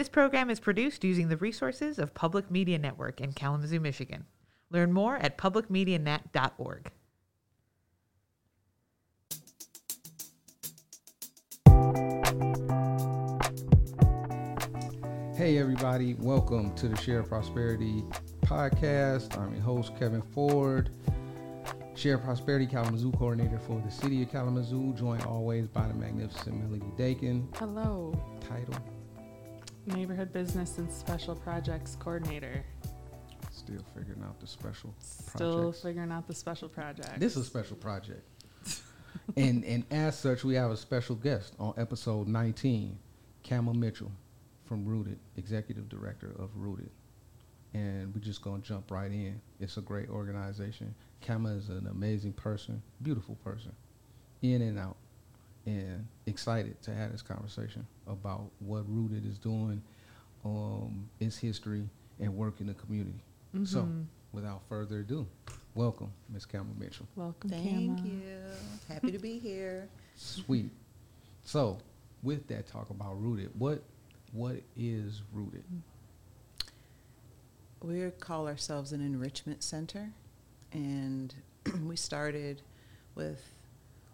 This program is produced using the resources of Public Media Network in Kalamazoo, Michigan. Learn more at publicmedianet.org. Hey, everybody, welcome to the Share Prosperity podcast. I'm your host, Kevin Ford, Share Prosperity Kalamazoo coordinator for the city of Kalamazoo, joined always by the magnificent Melody Dakin. Hello, Title Neighborhood Business and Special Projects Coordinator. Still figuring out the special Still projects. figuring out the special project. This is a special project. and and as such, we have a special guest on episode 19, Kama Mitchell from Rootead, Executive Director of Rootead. And we're just going to jump right in. It's a great organization. Kama is an amazing person, beautiful person, in and out. And excited to have this conversation about what Rootead is doing, um, its history, and work in the community. So, Mhm. without further ado, welcome, Ms. Kama Mitchell. welcome, Thank Kama. you. Happy to be here. Sweet. So, with that talk about Rootead, what what is Rootead? We call ourselves an enrichment center, and we started with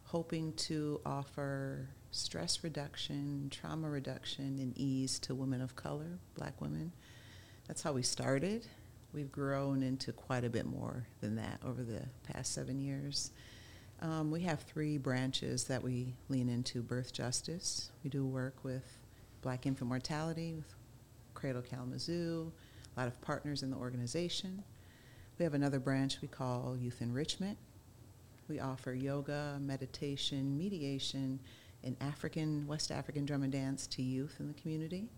hoping to offer stress reduction, trauma reduction, and ease to women of color, black women. That's how we started. We've grown into quite a bit more than that over the past seven years. Um, we have three branches that we lean into birth justice. We do work with black infant mortality, with Cradle Kalamazoo, a lot of partners in the organization. We have another branch we call Youth Enrichment. We offer yoga, meditation, mediation, and African, West African drum and dance to youth in the community.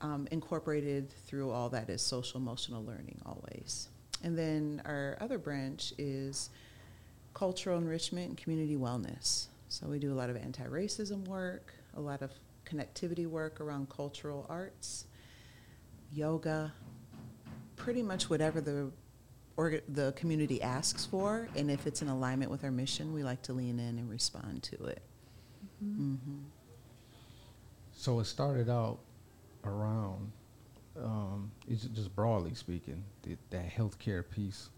Um, incorporated through all that is social emotional learning always. And then our other branch is cultural enrichment and community wellness. So we do a lot of anti-racism work, a lot of connectivity work around cultural arts, yoga, pretty much whatever the orga- the community asks for, and if it's in alignment with our mission, we like to lean in and respond to it. Mhm. hmm So it started out around, um, it's just broadly speaking, the, that healthcare piece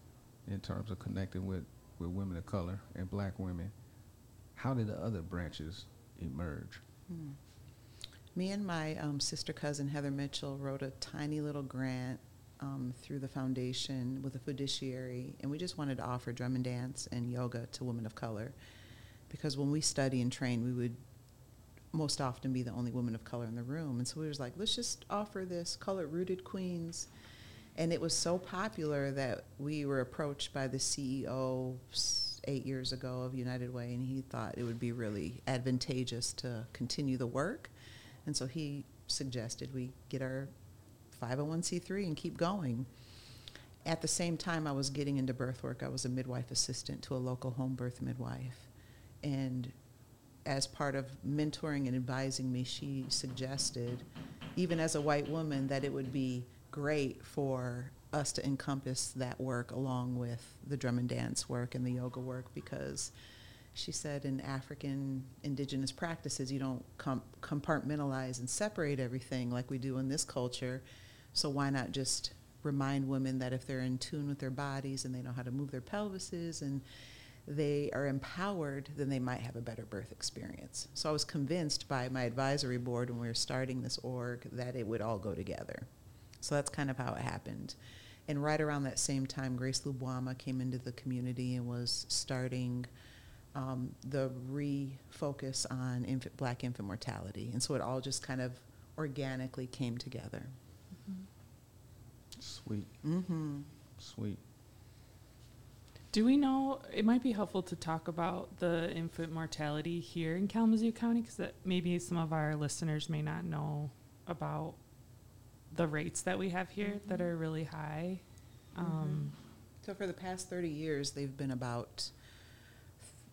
in terms of connecting with, with women of color and black women. How did the other branches emerge? Hmm. Me and my um, sister cousin Heather Mitchell wrote a tiny little grant um, through the foundation with a fiduciary, and we just wanted to offer drum and dance and yoga to women of color, because when we study and train, we would most often be the only women of color in the room, and so we was like, let's just offer this, call it Rootead Queens, and it was so popular that we were approached by the CEO eight years ago of United Way, and he thought it would be really advantageous to continue the work. And so he suggested we get our 501c3 and keep going. At the same time, I was getting into birth work. I was a midwife assistant to a local home birth midwife. And as part of mentoring and advising me, she suggested, even as a white woman, that it would be great for us to encompass that work along with the drum and dance work and the yoga work because she said in African indigenous practices, you don't com- compartmentalize and separate everything like we do in this culture. So why not just remind women that if they're in tune with their bodies and they know how to move their pelvises and they are empowered, then they might have a better birth experience. So I was convinced by my advisory board when we were starting this org that it would all go together. So that's kind of how it happened. And right around that same time, Grace Lubwama came into the community and was starting um, the refocus on infant, black infant mortality. And so it all just kind of organically came together. Sweet, Mm-hmm. sweet. Do we know? It might be helpful to talk about the infant mortality here in Kalamazoo County because maybe some of our listeners may not know about the rates that we have here that Mhm. are really high. Um, So for the past 30 years, they've been about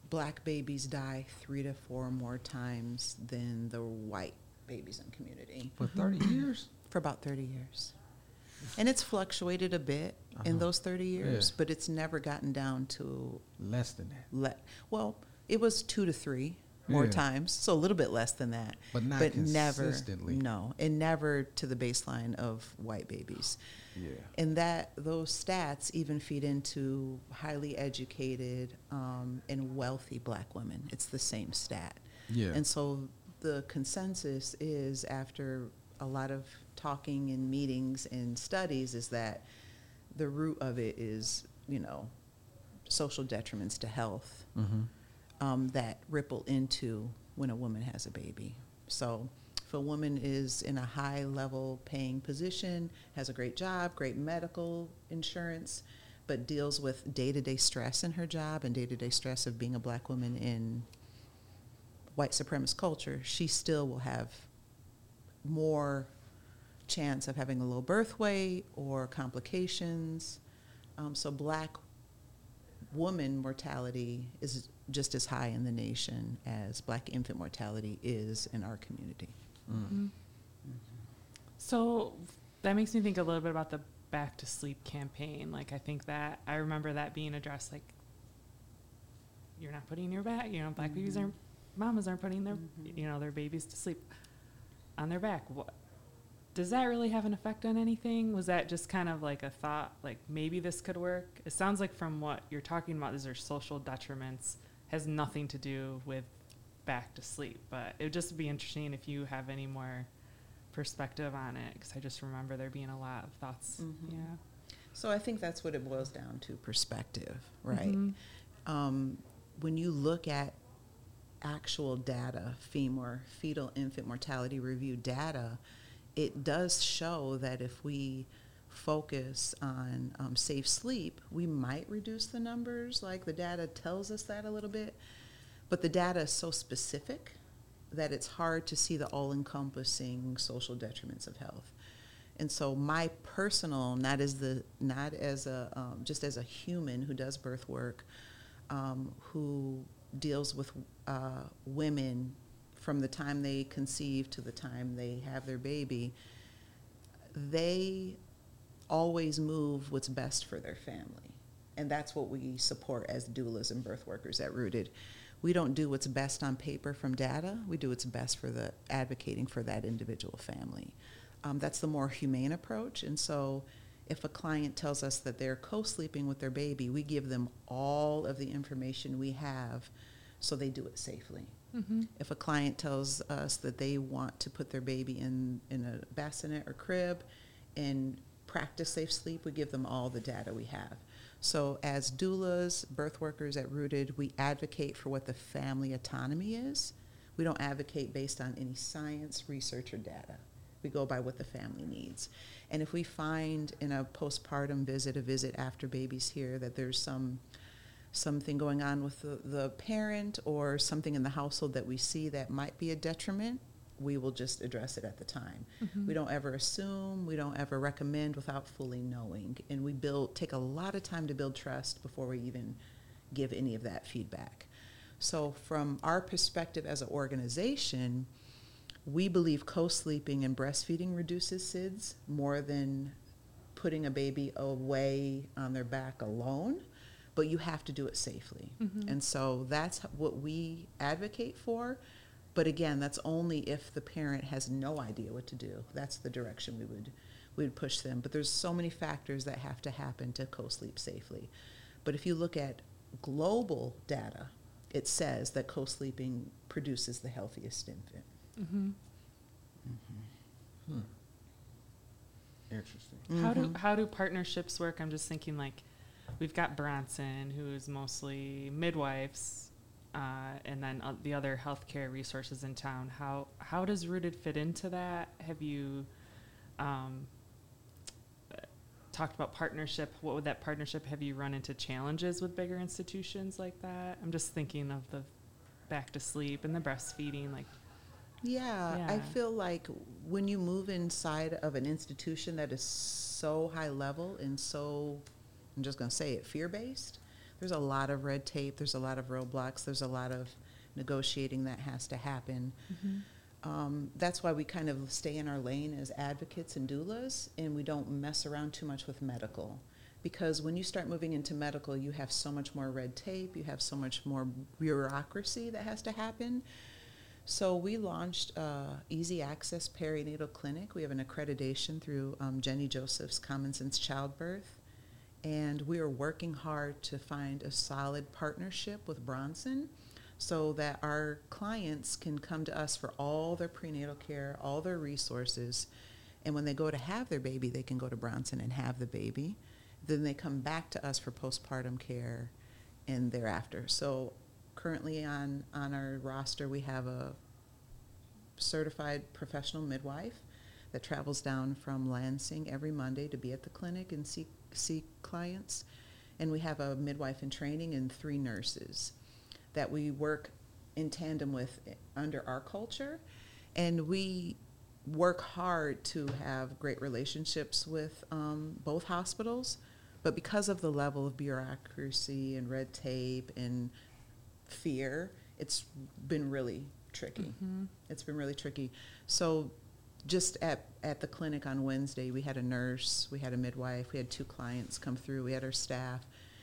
black babies die three to four more times than the white babies in the community For 30 years? for about 30 years. And it's fluctuated a bit in Uh-huh. those 30 years, Yeah. but it's never gotten down to Less than that. let, well, it was two to three more Yeah. times, so a little bit less than that, But not but never, consistently. no, and never to the baseline of white babies. Yeah. And that those stats even feed into highly educated um, and wealthy black women. It's the same stat. Yeah. And so the consensus is after a lot of talking in meetings and studies is that the root of it is, you know, social detriments to health mm-hmm. um, that ripple into when a woman has a baby. So if a woman is in a high level paying position, has a great job, great medical insurance, but deals with day to day stress in her job and day to day stress of being a black woman in white supremacist culture, she still will have more chance of having a low birth weight or complications. Um, so black woman mortality is just as high in the nation as black infant mortality is in our community. Mm. So that makes me think a little bit about the back to sleep campaign. Like I think that I remember that being addressed like you're not putting your back, you know, black babies Mhm. aren't mamas aren't putting their Mhm. you know, their babies to sleep on their back. What does that really have an effect on anything? Was that just kind of like a thought, like maybe this could work? It sounds like from what you're talking about, these are social detriments, has nothing to do with back to sleep. But it would just be interesting if you have any more perspective on it, because I just remember there being a lot of thoughts. Mhm. Yeah. So I think that's what it boils down to perspective, right? Mhm. um, when you look at actual data, FIMR, fetal infant mortality review data, it does show that if we focus on um, safe sleep, we might reduce the numbers. Like the data tells us that a little bit, but the data is so specific that it's hard to see the all-encompassing social detriments of health. And so my personal, not as the, not as a, um, just as a human who does birth work, um, who deals with uh, women from the time they conceive to the time they have their baby, they always move what's best for their family. And that's what we support as doulas and birth workers at Rootead. We don't do what's best on paper from data. We do what's best for the advocating for that individual family. Um, that's the more humane approach. And so if a client tells us that they're co-sleeping with their baby, we give them all of the information we have so they do it safely. Mhm. If a client tells us that they want to put their baby in, in a bassinet or crib and practice safe sleep, we give them all the data we have. So as doulas, birth workers at Rootead, we advocate for what the family autonomy is. We don't advocate based on any science, research, or data. We go by what the family needs. And if we find in a postpartum visit, a visit after baby's here, that there's some something going on with the, the parent or something in the household that we see that might be a detriment, we will just address it at the time. Mhm. We don't ever assume, we don't ever recommend without fully knowing. And we build take a lot of time to build trust before we even give any of that feedback. So from our perspective as an organization, we believe co-sleeping and breastfeeding reduces SIDS more than putting a baby away on their back alone, but you have to do it safely. Mhm. And so that's what we advocate for. But again, that's only if the parent has no idea what to do. That's the direction we would we would push them. But there's so many factors that have to happen to co-sleep safely. But if you look at global data, it says that co-sleeping produces the healthiest infant. Mhm. Hmm. Interesting. How do Mhm. how do partnerships work? I'm just thinking like we've got Bronson, who's mostly midwives, uh, and then uh, the other healthcare resources in town. How how does Rootead fit into that? Have you um, talked about partnership? What would that partnership have you run into challenges with bigger institutions like that? I'm just thinking of the back to sleep and the breastfeeding. Like Yeah, I feel like when you move inside of an institution that is so high level and so, I'm just going to say it, fear based, there's a lot of red tape, there's a lot of roadblocks, there's a lot of negotiating that has to happen. Um, that's why we kind of stay in our lane as advocates and doulas, and we don't mess around too much with medical. because when you start moving into medical, you have so much more red tape, you have so much more bureaucracy that has to happen. So we launched uh, Easy Access Perinatal Clinic. We have an accreditation through um, Jenny Joseph's Common Sense Childbirth, and we are working hard to find a solid partnership with Bronson so that our clients can come to us for all their prenatal care, all their resources, and when they go to have their baby, they can go to Bronson and have the baby. Then they come back to us for postpartum care and thereafter. So currently on, on our roster, we have a certified professional midwife that travels down from Lansing every Monday to be at the clinic and see, see clients. And we have a midwife in training and three nurses that we work in tandem with under our culture. And we work hard to have great relationships with um, both hospitals. But because of the level of bureaucracy and red tape and fear, it's been really tricky. Mhm. It's been really tricky. So, just at, at the clinic on Wednesday, we had a nurse, we had a midwife, we had two clients come through, we had our staff,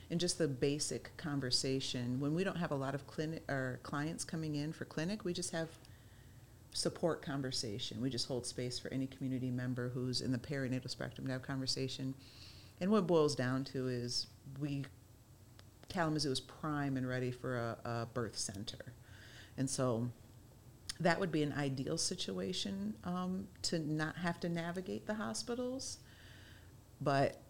and just the basic conversation. When we don't have a lot of clinic or clients coming in for clinic, we just have support conversation. We just hold space for any community member who's in the perinatal spectrum to have conversation. And what boils down to is we Kalamazoo is prime and ready for a, a birth center, and so that would be an ideal situation um, to not have to navigate the hospitals. But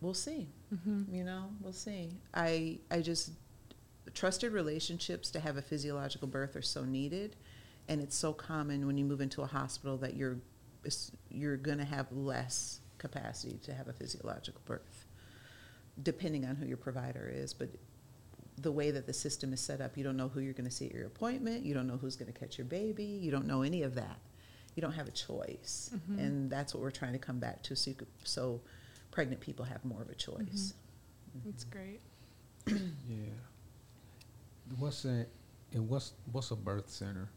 we'll see. Mhm. You know, we'll see. I I just trusted relationships to have a physiological birth are so needed, and it's so common when you move into a hospital that you're you're going to have less capacity to have a physiological birth, depending on who your provider is. But the way that the system is set up, you don't know who you're going to see at your appointment. You don't know who's going to catch your baby. You don't know any of that. You don't have a choice, Mhm. and that's what we're trying to come back to. So, could, so pregnant people have more of a choice. That's great. Yeah. What's a, and what's what's a birth center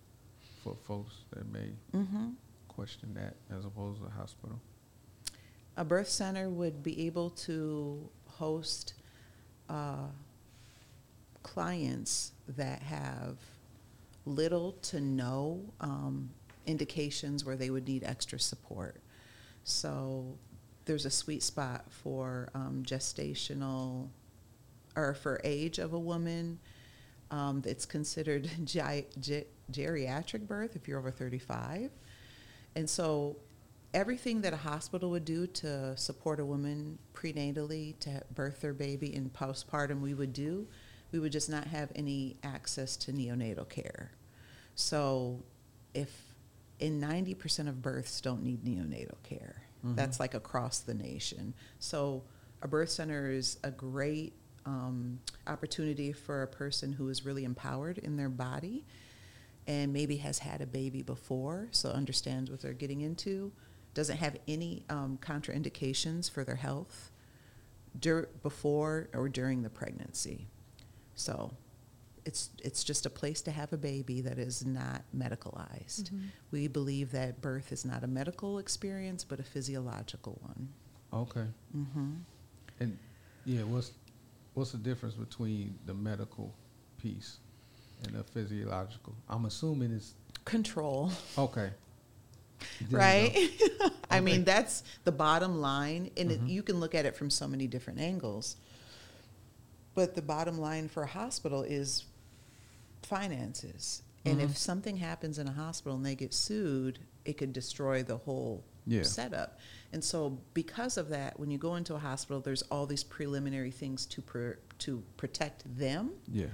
for folks that may Mm-hmm. question that as opposed to a hospital? A birth center would be able to host uh, clients that have little to no um, indications where they would need extra support. So there's a sweet spot for um, gestational or for age of a woman. Um, it's considered ge- geriatric birth if you're over 35. And so everything that a hospital would do to support a woman prenatally to birth their baby in postpartum, we would do. We would just not have any access to neonatal care. So, if in 90% of births don't need neonatal care, Mhm. that's like across the nation. So, a birth center is a great um, opportunity for a person who is really empowered in their body and maybe has had a baby before, so understands what they're getting into, doesn't have any um, contraindications for their health dur- before or during the pregnancy. So it's, it's just a place to have a baby that is not medicalized. Mhm. We believe that birth is not a medical experience, but a physiological one. Okay. Mm-hmm. And yeah, what's what's the difference between the medical piece and the physiological? I'm assuming it's Control. okay. There you go. right? I Okay. mean, that's the bottom line, and it, Mhm. you can look at it from so many different angles. But the bottom line for a hospital is finances. And Mhm. if something happens in a hospital and they get sued, it could destroy the whole Yeah. setup. And so, because of that, when you go into a hospital, there's all these preliminary things to pr- to protect them Yeah.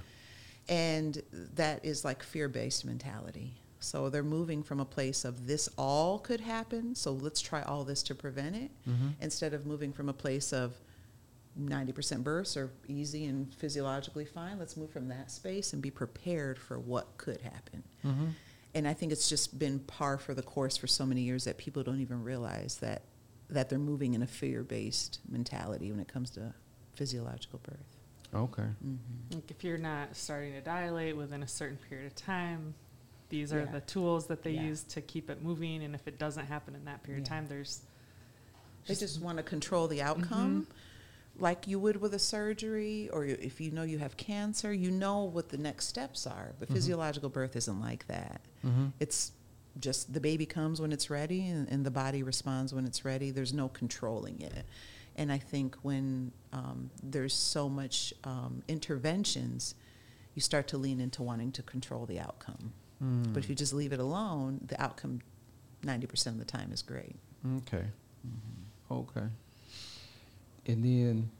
and that is like fear based mentality. So they're moving from a place of this all could happen, so let's try all this to prevent it, Mm-hmm. instead of moving from a place of 90% births are easy and physiologically fine. Let's move from that space and be prepared for what could happen. Mm-hmm. And I think it's just been par for the course for so many years that people don't even realize that that they're moving in a fear based mentality when it comes to physiological birth. Okay. Mm-hmm. Like if you're not starting to dilate within a certain period of time, these are Yeah. the tools that they Yeah. use to keep it moving. And if it doesn't happen in that period of time, there's They just want to control the outcome. Like you would with a surgery, or if you know you have cancer, you know what the next steps are. But Mhm. physiological birth isn't like that. Mm-hmm. It's just the baby comes when it's ready and, and the body responds when it's ready. There's no controlling it. And I think when um, there's so much um, interventions, you start to lean into wanting to control the outcome. Mm. But if you just leave it alone, the outcome 90% of the time is great. Okay. Okay. And then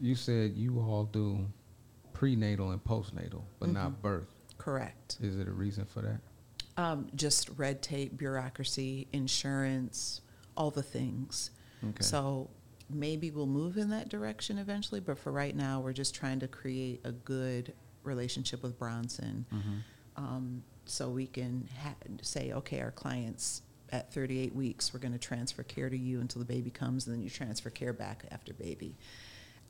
you said you all do prenatal and postnatal, but not Mhm. birth. Correct. Is it a reason for that? Um, just red tape, bureaucracy, insurance, all the things. Okay. So maybe we'll move in that direction eventually, but for right now, we're just trying to create a good relationship with Bronson Mhm. um, so we can ha- say, okay, our clients at 38 weeks, we're going to transfer care to you until the baby comes, and then you transfer care back after baby.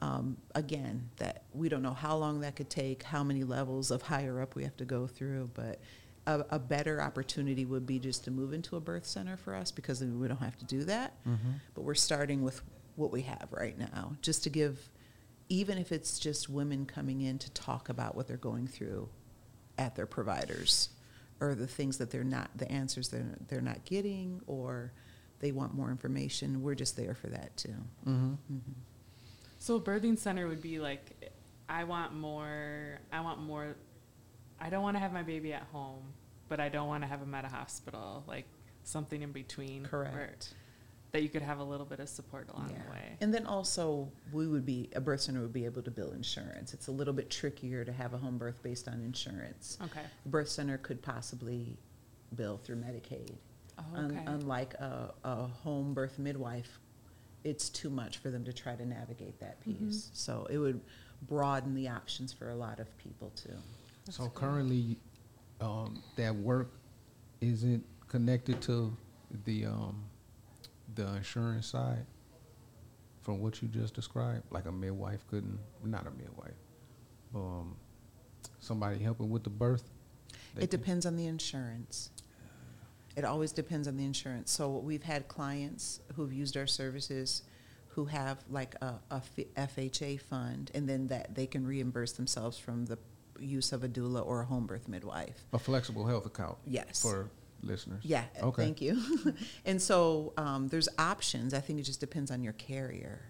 Um, again, that we don't know how long that could take, how many levels of higher up we have to go through, but a, a better opportunity would be just to move into a birth center for us because then we don't have to do that. Mhm. But we're starting with what we have right now, just to give, even if it's just women coming in to talk about what they're going through at their providers, or the things that they're not, the answers they're, they're not getting, or they want more information. We're just there for that too. Mhm. hmm So a birthing center would be like, I want more. I want more. I don't want to have my baby at home, but I don't want to have him at a hospital. Like something in between. where- Correct. That you could have a little bit of support along Yeah. the way. And then also, we would be, a birth center would be able to bill insurance. It's a little bit trickier to have a home birth based on insurance. Okay. A birth center could possibly bill through Medicaid. Oh, Un- okay. unlike a, a home birth midwife, it's too much for them to try to navigate that Mm-hmm. piece. So it would broaden the options for a lot of people too. That's So good. currently, um, that work isn't connected to the um, the insurance side. From what you just described, like a midwife couldn't, not a midwife, um, somebody helping with the birth. It depends on the insurance. It always depends on the insurance. So we've had clients who've used our services who have like a FHA fund, and then that they can reimburse themselves from the use of a doula or a home birth midwife. A flexible health account Yes. for listeners. Yeah, Okay. thank you. and so um, there's options. I think it just depends on your carrier.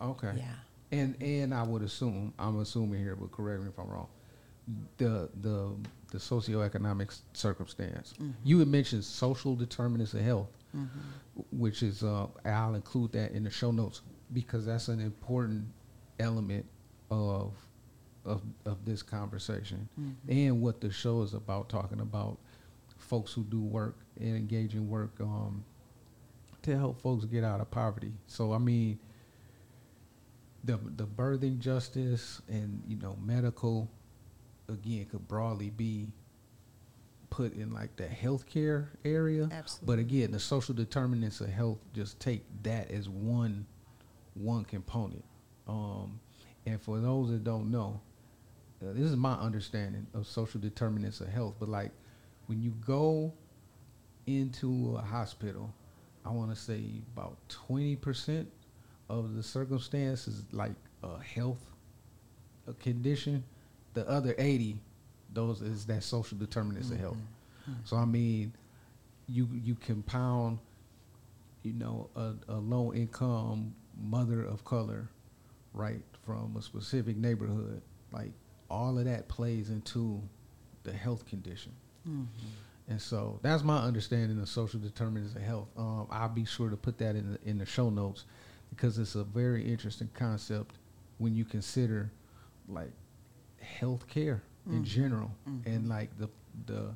Okay. Yeah. And and I would assume I'm assuming here, but correct me if I'm wrong. The the the socioeconomic circumstance. Mhm. You had mentioned social determinants of health, Mhm. which is uh, I'll include that in the show notes because that's an important element of of of this conversation Mhm. and what the show is about, talking about folks who do work and engage in work um, to help folks get out of poverty. So I mean, the the birthing justice and you know medical, again, could broadly be put in like the healthcare area. Absolutely. But again, the social determinants of health just take that as one one component. Um, and for those that don't know, uh, this is my understanding of social determinants of health. But like when you go into a hospital, I want to say about twenty percent of the circumstance is like a health a condition. The other eighty, those is that social determinants of health. Mhm. So I mean, you you compound, you know, a, a low income mother of color, right, from a specific neighborhood. Like all of that plays into the health condition. Mhm. And so that's my understanding of social determinants of health. Um, I'll be sure to put that in the, in the show notes because it's a very interesting concept when you consider like health care in Mhm. general Mhm. and like the the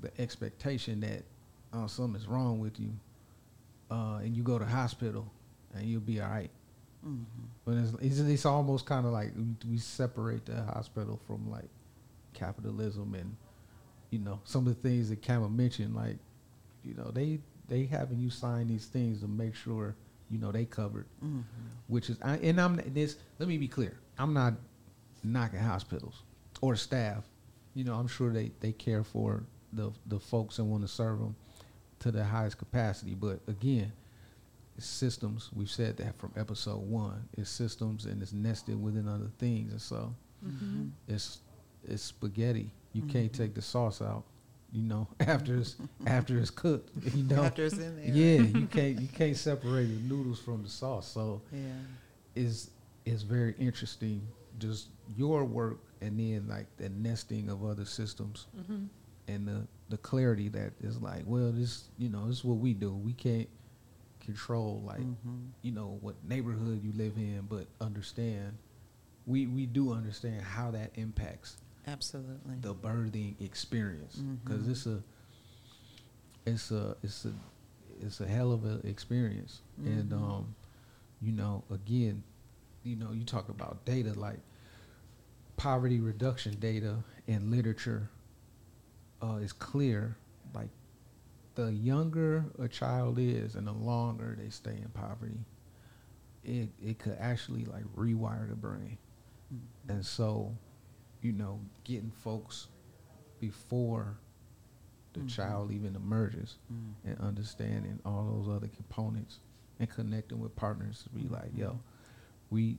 the expectation that uh, something's wrong with you uh, and you go to hospital and you'll be all right. Mhm. But it's, it's, it's almost kind of like we, we separate the hospital from like capitalism and you know some of the things that Kama mentioned, like you know they they having you sign these things to make sure you know they covered, Mhm. which is I, and I'm this. Let me be clear, I'm not knocking hospitals or staff. You know, I'm sure they they care for the the folks and want to serve them to the highest capacity. But again, it's systems. We've said that from episode one. It's systems and it's nested within other things, and so Mhm. it's it's spaghetti. You can't Mhm. take the sauce out. You know, after it's after it's cooked. You know, After it's in there. yeah, you can't you can't separate the noodles from the sauce. So Yeah. is is very interesting. Just your work and then like the nesting of other systems Mhm. and the the clarity that is like, well, this you know this is what we do. We can't control like Mhm. you know what neighborhood you live in, but understand. We we do understand how that impacts Absolutely. the birthing experience because Mhm. it's a it's a it's a it's a hell of an experience and Mhm. um you know again you know you talk about data like poverty reduction data and literature uh, is clear like the younger a child is and the longer they stay in poverty it it could actually like rewire the brain Mhm. and so, you know, getting folks before the Mhm. child even emerges Mm. and understanding all those other components and connecting with partners to be like, yo, we,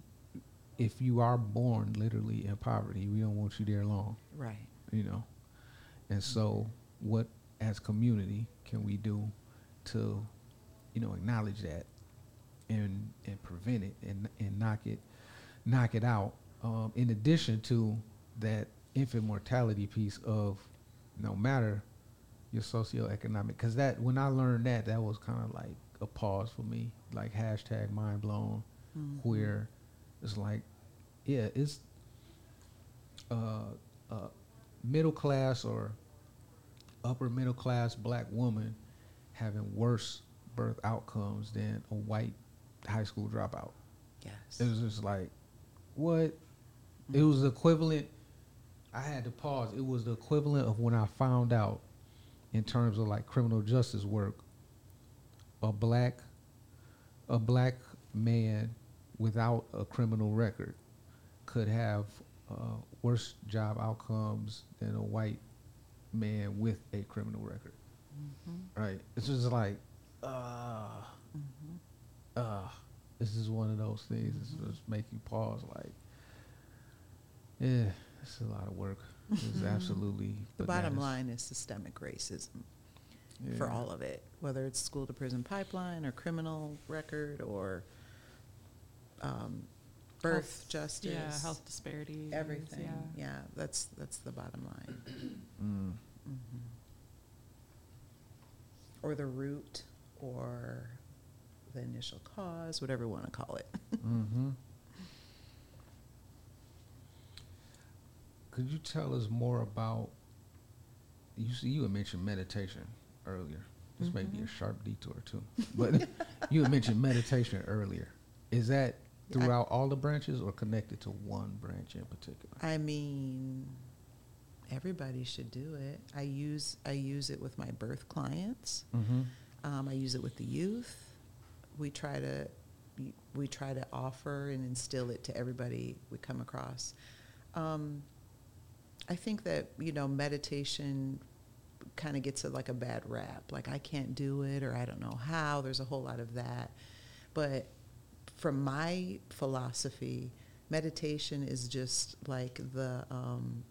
if you are born literally in poverty, we don't want you there long, Right. you know? And so, what as community can we do to, you know, acknowledge that and and prevent it and and knock it knock it out. Um, in addition to that infant mortality piece of no matter your socioeconomic, because that when I learned that, that was kind of like a pause for me, like hashtag mind blown, Mhm. where it's like, yeah, it's uh, uh, middle class or upper middle class black woman having worse birth outcomes than a white high school dropout. Yes. It was just like, what? It was equivalent. I had to pause. It was the equivalent of when I found out, in terms of like criminal justice work, a black, a black man without a criminal record could have uh, worse job outcomes than a white man with a criminal record. Mhm. Right? It's just like, uh, Mhm. uh, this is one of those things that just make you pause. Like, yeah, it's a lot of work. It's absolutely The bottom line is systemic racism for all of it, whether it's school to prison pipeline or criminal record or um, birth Health- justice. Yeah, health disparities. Everything. Yeah. Yeah. that's that's the bottom line. Mm. Mhm. Or the root, or the initial cause, whatever you want to call it. hmm Could you tell us more about? You see, you had mentioned meditation earlier. This may be a Mhm. sharp detour too, but you had mentioned meditation earlier. Is that I- throughout all the branches or connected to one branch in particular? I mean, everybody should do it. I use I use it with my birth clients. Mm-hmm. Um, I use it with the youth. We try to we try to offer and instill it to everybody we come across. Um, I think that you know meditation kind of gets a, like a bad rap. Like I can't do it or I don't know how. There's a whole lot of that, but from my philosophy, meditation is just like the um,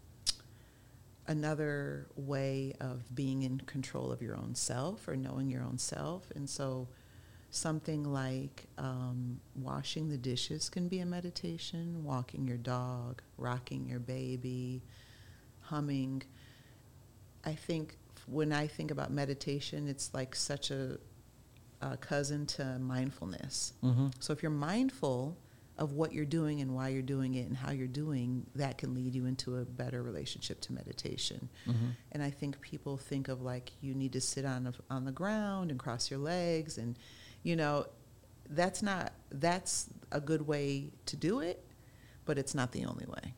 another way of being in control of your own self or knowing your own self. And so, something like um, washing the dishes can be a meditation, walking your dog, rocking your baby, humming. I think when I think about meditation, it's like such a, a cousin to mindfulness. Mm-hmm. So if you're mindful of what you're doing and why you're doing it and how you're doing, that can lead you into a better relationship to meditation. Mm-hmm. And I think people think of like you need to sit on a, on the ground and cross your legs and you know that's not that's a good way to do it, but it's not the only way.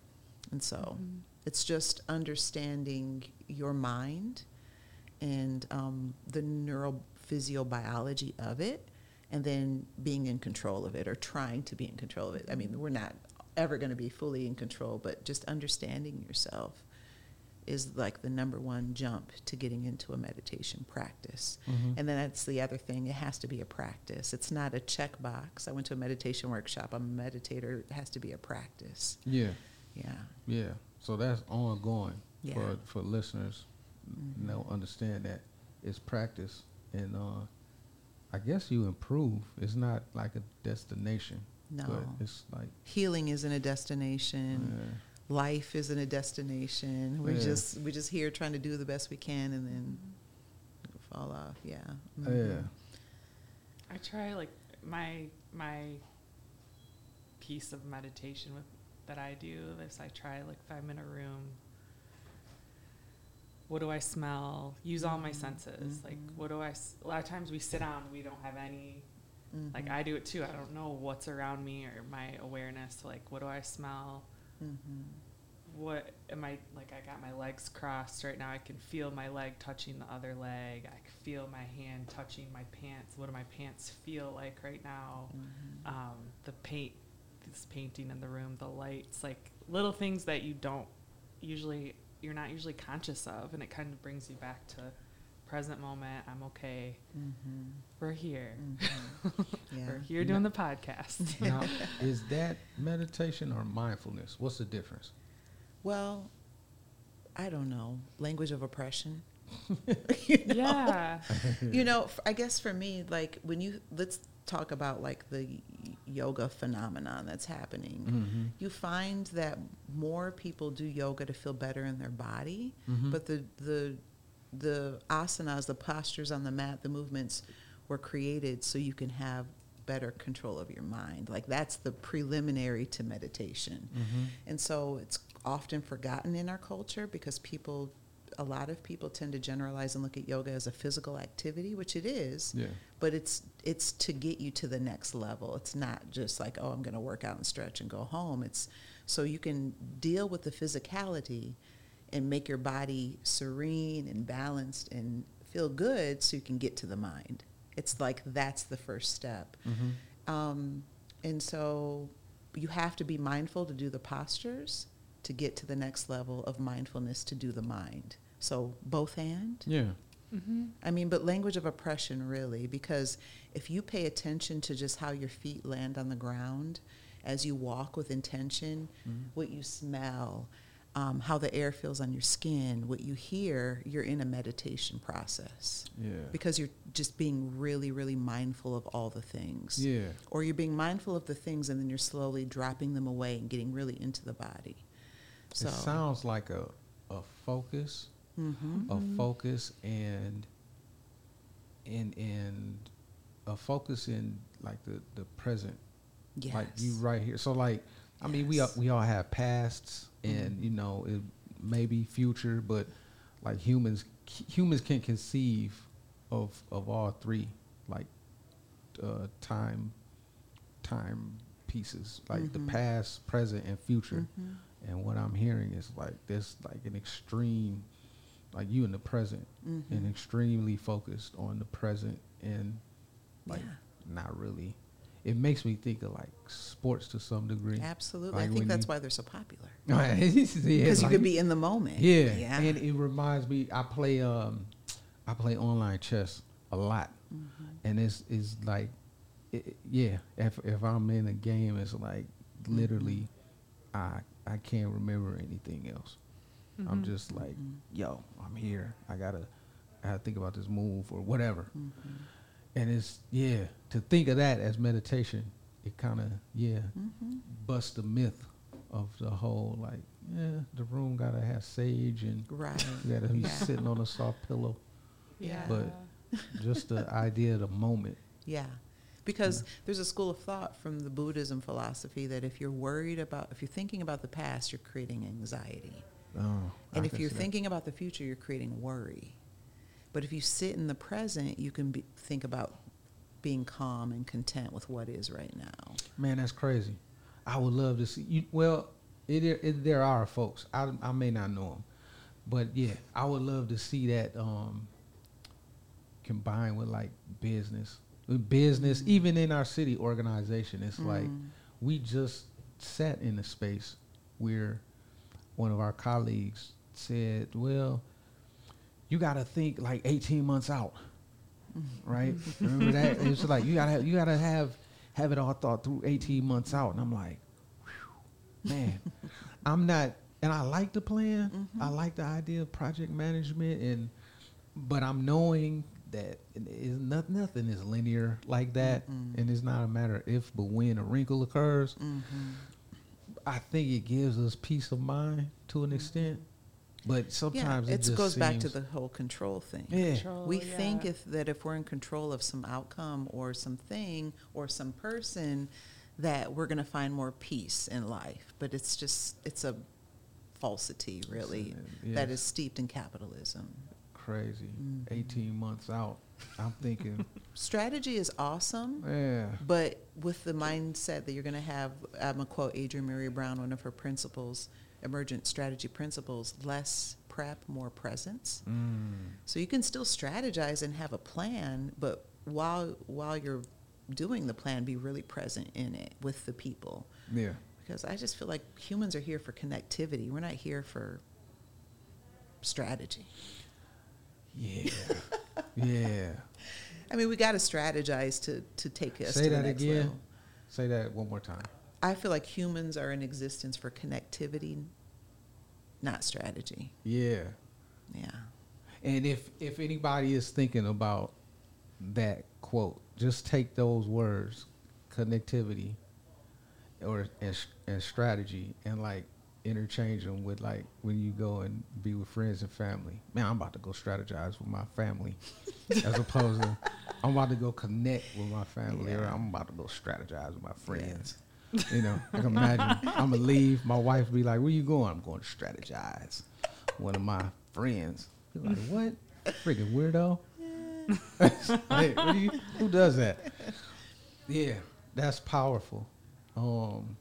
And so Mhm. It's just understanding your mind and um, the neurophysiobiology of it, and then being in control of it or trying to be in control of it. I mean, we're not ever going to be fully in control, but just understanding yourself is like the number one jump to getting into a meditation practice. Mhm. And then that's the other thing, it has to be a practice. It's not a checkbox. I went to a meditation workshop, I'm a meditator, it has to be a practice. Yeah, Yeah. yeah. So that's ongoing Yeah. for for listeners. Mhm. They'll understand that it's practice, and uh, I guess you improve. It's not like a destination, No. but it's like Healing isn't a destination. uh, Life isn't a destination. We're Yeah. just we're just here trying to do the best we can and then fall off. Yeah. yeah. Mhm. I try like my my piece of meditation with that I do is I try like if I'm in a room, what do I smell? Use all my Mhm. senses. Like Mhm. what do I? s- A lot of times we sit down, we don't have any. Like Mhm. I do it too. I don't know what's around me or my awareness. Like what do I smell? Mhm. What am I like? I got my legs crossed right now. I can feel my leg touching the other leg. I can feel my hand touching my pants. What do my pants feel like right now? Mhm. um, the paint, this painting in the room, the lights, like little things that you don't usually, you're not usually conscious of, and it kind of brings you back to present moment. I'm okay. Mhm. We're here. Mhm. Yeah. We're here doing the podcast. now, is that meditation or mindfulness? What's the difference? Well, I don't know. Language of oppression. you know? yeah. You know, f- I guess for me, like when you let's talk about like the yoga phenomenon that's happening. Mm-hmm. You find that more people do yoga to feel better in their body, Mhm. but the the the asanas, the postures on the mat, the movements were created so you can have better control of your mind. Like that's the preliminary to meditation. Mm-hmm. And so it's often forgotten in our culture because people, a lot of people tend to generalize and look at yoga as a physical activity, which it is, Yeah. But it's it's to get you to the next level. It's not just like, oh, I'm going to work out and stretch and go home. It's so you can deal with the physicality and make your body serene and balanced and feel good so you can get to the mind. It's like that's the first step. Mm-hmm. Um, and so you have to be mindful to do the postures to get to the next level of mindfulness to do the mind. So both hand. Yeah. Hmm I mean, but language of oppression really, because if you pay attention to just how your feet land on the ground as you walk with intention, Mhm. what you smell, um, how the air feels on your skin, what you hear, you're in a meditation process Yeah. because you're just being really, really mindful of all the things Yeah. or you're being mindful of the things and then you're slowly dropping them away and getting really into the body. So, It sounds like a a focus, mhm. a focus, and in in a focus in like the the present, yes. like you right here. So like, I mean, we all, we all have pasts, and Mhm. you know, it may be future, but like humans, humans can conceive of of all three, like uh, time time pieces, like the Mhm. past, present, and future. Mhm. And what I'm hearing is like this, like an extreme, like you in the present, and Mhm. extremely focused on the present, and like yeah, not really. It makes me think of like sports to some degree. absolutely. like I think that's you- why they're so popular Yeah, because you like- could be in the moment. Yeah, yeah. and it reminds me. I play um, I play online chess a lot, Mhm. and it's it's like, it, yeah. If if I'm in a game, it's like literally, I I can't remember anything else. I'm Mhm. just like, yo, I'm here. I gotta, I gotta think about this move or whatever. Mhm. And it's yeah, to think of that as meditation, it kind of yeah Mhm. busts the myth of the whole like yeah, the room gotta have sage and Right. you gotta be Yeah. sitting on a soft pillow. Yeah. But- Just the idea of the moment. Yeah. Because there's a school of thought from the Buddhism philosophy that if you're worried about, if you're thinking about the past, you're creating anxiety. Oh, And I if you're thinking about the future, you're creating worry. But if you sit in the present, you can be, think about being calm and content with what is right now. man, that's crazy. I would love to see you. Well, it, it there are folks. I I may not know them, but yeah, I would love to see that um combined with like business, with business, Mhm. even in our city organization. It's like Mm. we just sat in a space where one of our colleagues said, "Well, you got to think like 18 months out, mm-hmm. right? Remember that? It's like you gotta you gotta have have it all thought through 18 months out." And I'm like, "Man, I'm not." And I like the plan. Mm-hmm. I like the idea of project management, and but I'm knowing that is not, nothing is linear like that, and it's not a matter of if, but when a wrinkle occurs. Mm-hmm. I think it gives us peace of mind to an extent, but sometimes yeah, it it just goes back to the whole control thing. yeah, Control, we yeah. think if that if we're in control of some outcome or something or some person that we're going to find more peace in life but it's just it's a falsity really that yes. is steeped in capitalism crazy. Mhm. 18 months out, I'm thinking, strategy is awesome yeah, but with the mindset that you're going to have i'm going to quote adrienne maree brown one of her principles emergent strategy principles less prep more presence mm, So you can still strategize and have a plan, but while while you're doing the plan, be really present in it with the people. yeah, Because I just feel like humans are here for connectivity. We're not here for strategy. Yeah, yeah. I mean, we got to strategize to to take us Say to the that next again. level. Say that one more time. I feel like humans are in existence for connectivity, not strategy. Yeah. Yeah. And if if anybody is thinking about that quote, just take those words, connectivity, or and, and strategy, and like interchange them with like when you go and be with friends and family. Man, I'm about to go strategize with my family, as opposed to I'm about to go connect with my family, or I'm about to go strategize with my friends. You know, I can imagine I'm gonna leave. My wife be like, "Where you going?" I'm going to strategize. One of my friends be like, "What? Freaking weirdo!" hey, what do you, who does that? Yeah, that's powerful. Um,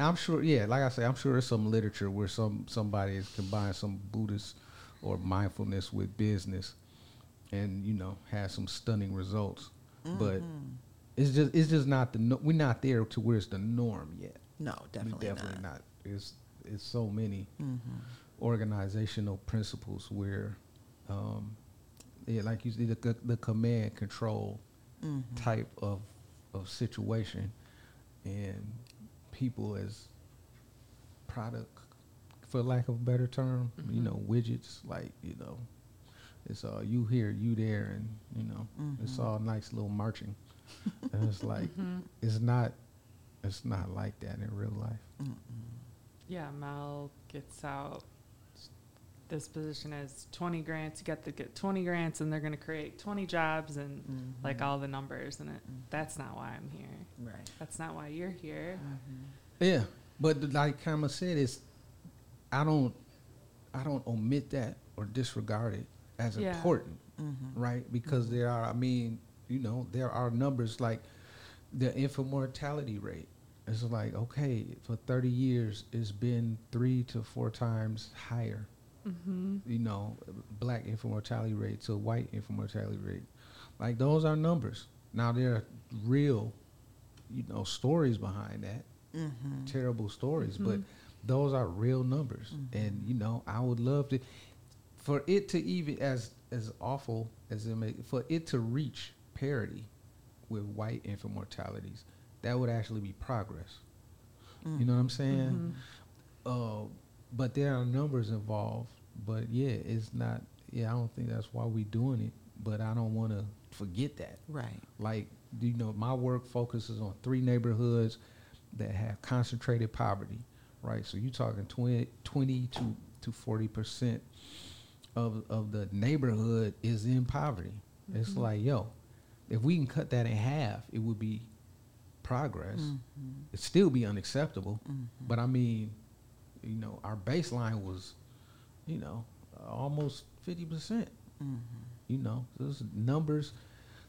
and I'm sure, yeah, like I say, I'm sure there's some literature where some somebody has combined some Buddhist or mindfulness with business, and you know, has some stunning results. But Mhm. it's just it's just not the no, we're not there to where it's the norm yet. no, definitely, we definitely not. not. It's it's so many Mhm. organizational principles where, um, yeah, like you said, the, the command control Mhm. type of of situation, and people as product, for lack of a better term, you Mhm. know, widgets like you know, it's all you here, you there, and you know, it's Mhm. all nice little marching, and it's like Mhm. it's not, it's not like that in real life. Mm-mm. Yeah, Mel gets out. This position is 20 grants. You got to get 20 grants, and they're going to create 20 jobs and like Mhm. all the numbers. And it, Mhm. that's not why I'm here. right. That's not why you're here. Mhm. Yeah, but like Kama said, it's I don't I don't omit that or disregard it as Yeah. important, Mhm. right? Because there are, I mean, you know, there are numbers like the infant mortality rate. It's like okay, for thirty years, it's been three to four times higher. Mm-hmm. You know, black infant mortality rate to white infant mortality rate. Like those are numbers. Now there are real, you know, stories behind that Mhm. terrible stories, but Mhm. those are real numbers. Mhm. And you know, I would love to for it to even as as awful as it may for it to reach parity with white infant mortalities, that would actually be progress. You know what I'm saying? Mhm. Uh, but there are numbers involved. But yeah, it's not. Yeah, I don't think that's why we're doing it. But I don't want to forget that. Right. Like, you know, my work focuses on three neighborhoods that have concentrated poverty, right? So you're talking 20, 20 to, to 40% of, of the neighborhood is in poverty. It's Mhm. like, yo, if we can cut that in half, it would be progress. Mhm. It'd still be unacceptable. Mhm. But I mean, you know, our baseline was, you know, almost 50% Mhm. you know those numbers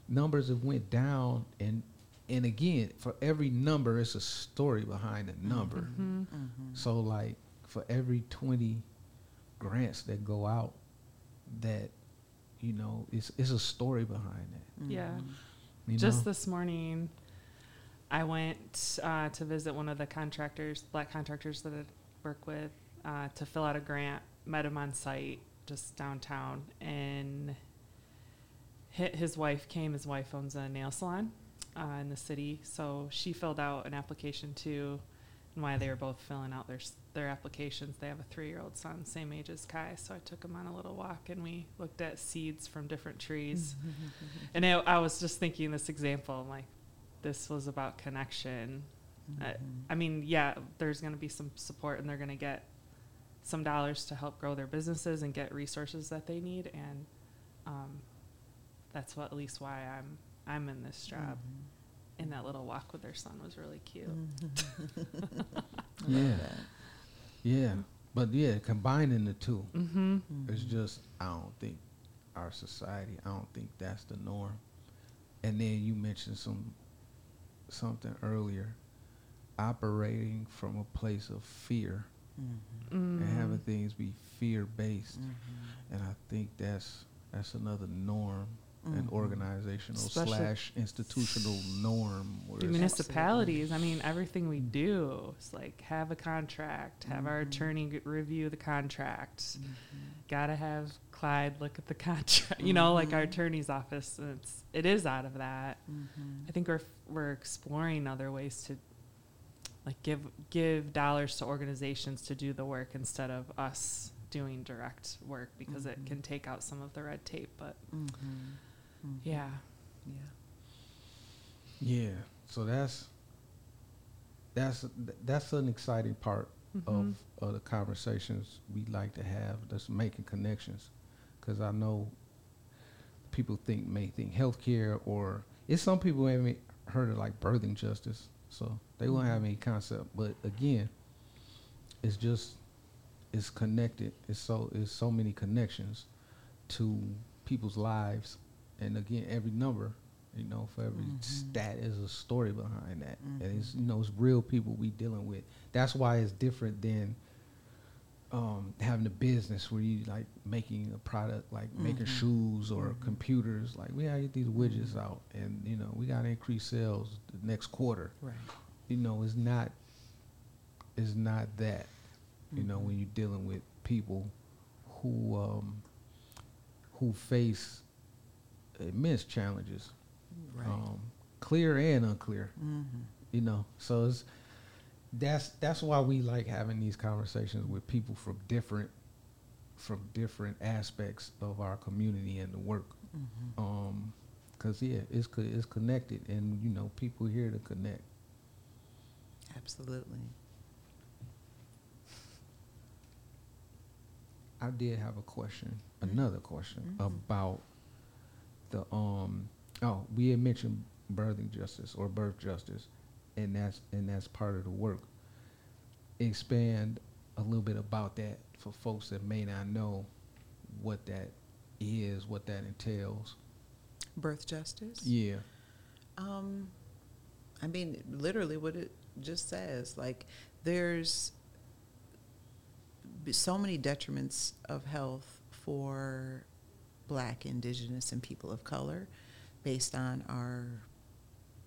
numbers have went down and and again for every number it's a story behind the number Mhm. Mhm. so like for every 20 grants that go out that you know it's it's a story behind that Yeah. Mhm. you Just know this morning, I went uh, to visit one of the contractors, black contractors that I work with, uh, to fill out a grant met him on site just downtown, and hi- his wife came. His wife owns a nail salon uh, in the city, so she filled out an application too. And while they were both filling out their their applications, they have a three year old son, same age as Kai. So I took him on a little walk, and we looked at seeds from different trees. And I, I was just thinking this example, I'm like, this was about connection. I, I mean, yeah, there's going to be some support and they're going to get some dollars to help grow their businesses and get resources that they need. And um, that's what, at least why I'm, I'm in this job. And that little walk with their son was really cute. Yeah. Yeah, but yeah, combining the two, Mm-hmm. it's just I don't think our society. I don't think that's the norm. And then you mentioned some something earlier, operating from a place of fear Mm. and having things be fear based, and I think that's that's another norm. An organizational Especially- slash institutional norm. Where The municipalities, I mean, everything we do is like have a contract, have our Mhm. attorney g- review the contract, gotta have Clyde look at the contract. You know, like our attorney's office. It's it is out of that. Mm-hmm. I think we're we're exploring other ways to like give give dollars to organizations to do the work instead of us doing direct work because it Mhm. can take out some of the red tape. But Mm-hmm. yeah, Yeah. Yeah, so that's that's that's an exciting part of, of the conversations we like to have. That's making connections, because I know people think may think healthcare or it's some people haven't heard of like birthing justice, so they won't have any concept. But again, it's just it's connected. It's so it's so many connections to people's lives, and again, every number you know, for every Mhm. stat is a story behind that. And it's Mhm. you know, it's real people we dealing with. That's why it's different than um, having a business where you like making a product like making Mhm. shoes or Mhm. computers. Like we gotta get these widgets out and you know, we gotta increase sales the next quarter. Right. You know, it's not it's not that. You know, when you're dealing with people who um who face immense challenges Right. um, clear and unclear. mm-hmm. You know, so it's that's that's why we like having these conversations with people from different from different aspects of our community and the work. Mm-hmm. Um, cause yeah, it's co- it's connected, and you know, people here to connect. Absolutely. I did have a question, Mhm. another question Mhm. about the um. Oh, we had mentioned birthing justice or birth justice, and that's and that's part of the work. Expand a little bit about that for folks that may not know what that is, what that entails. Birth justice. Yeah. Um, I mean, literally, what it just says. Like, there's so many detriments of health for Black, Indigenous, and people of color, based on our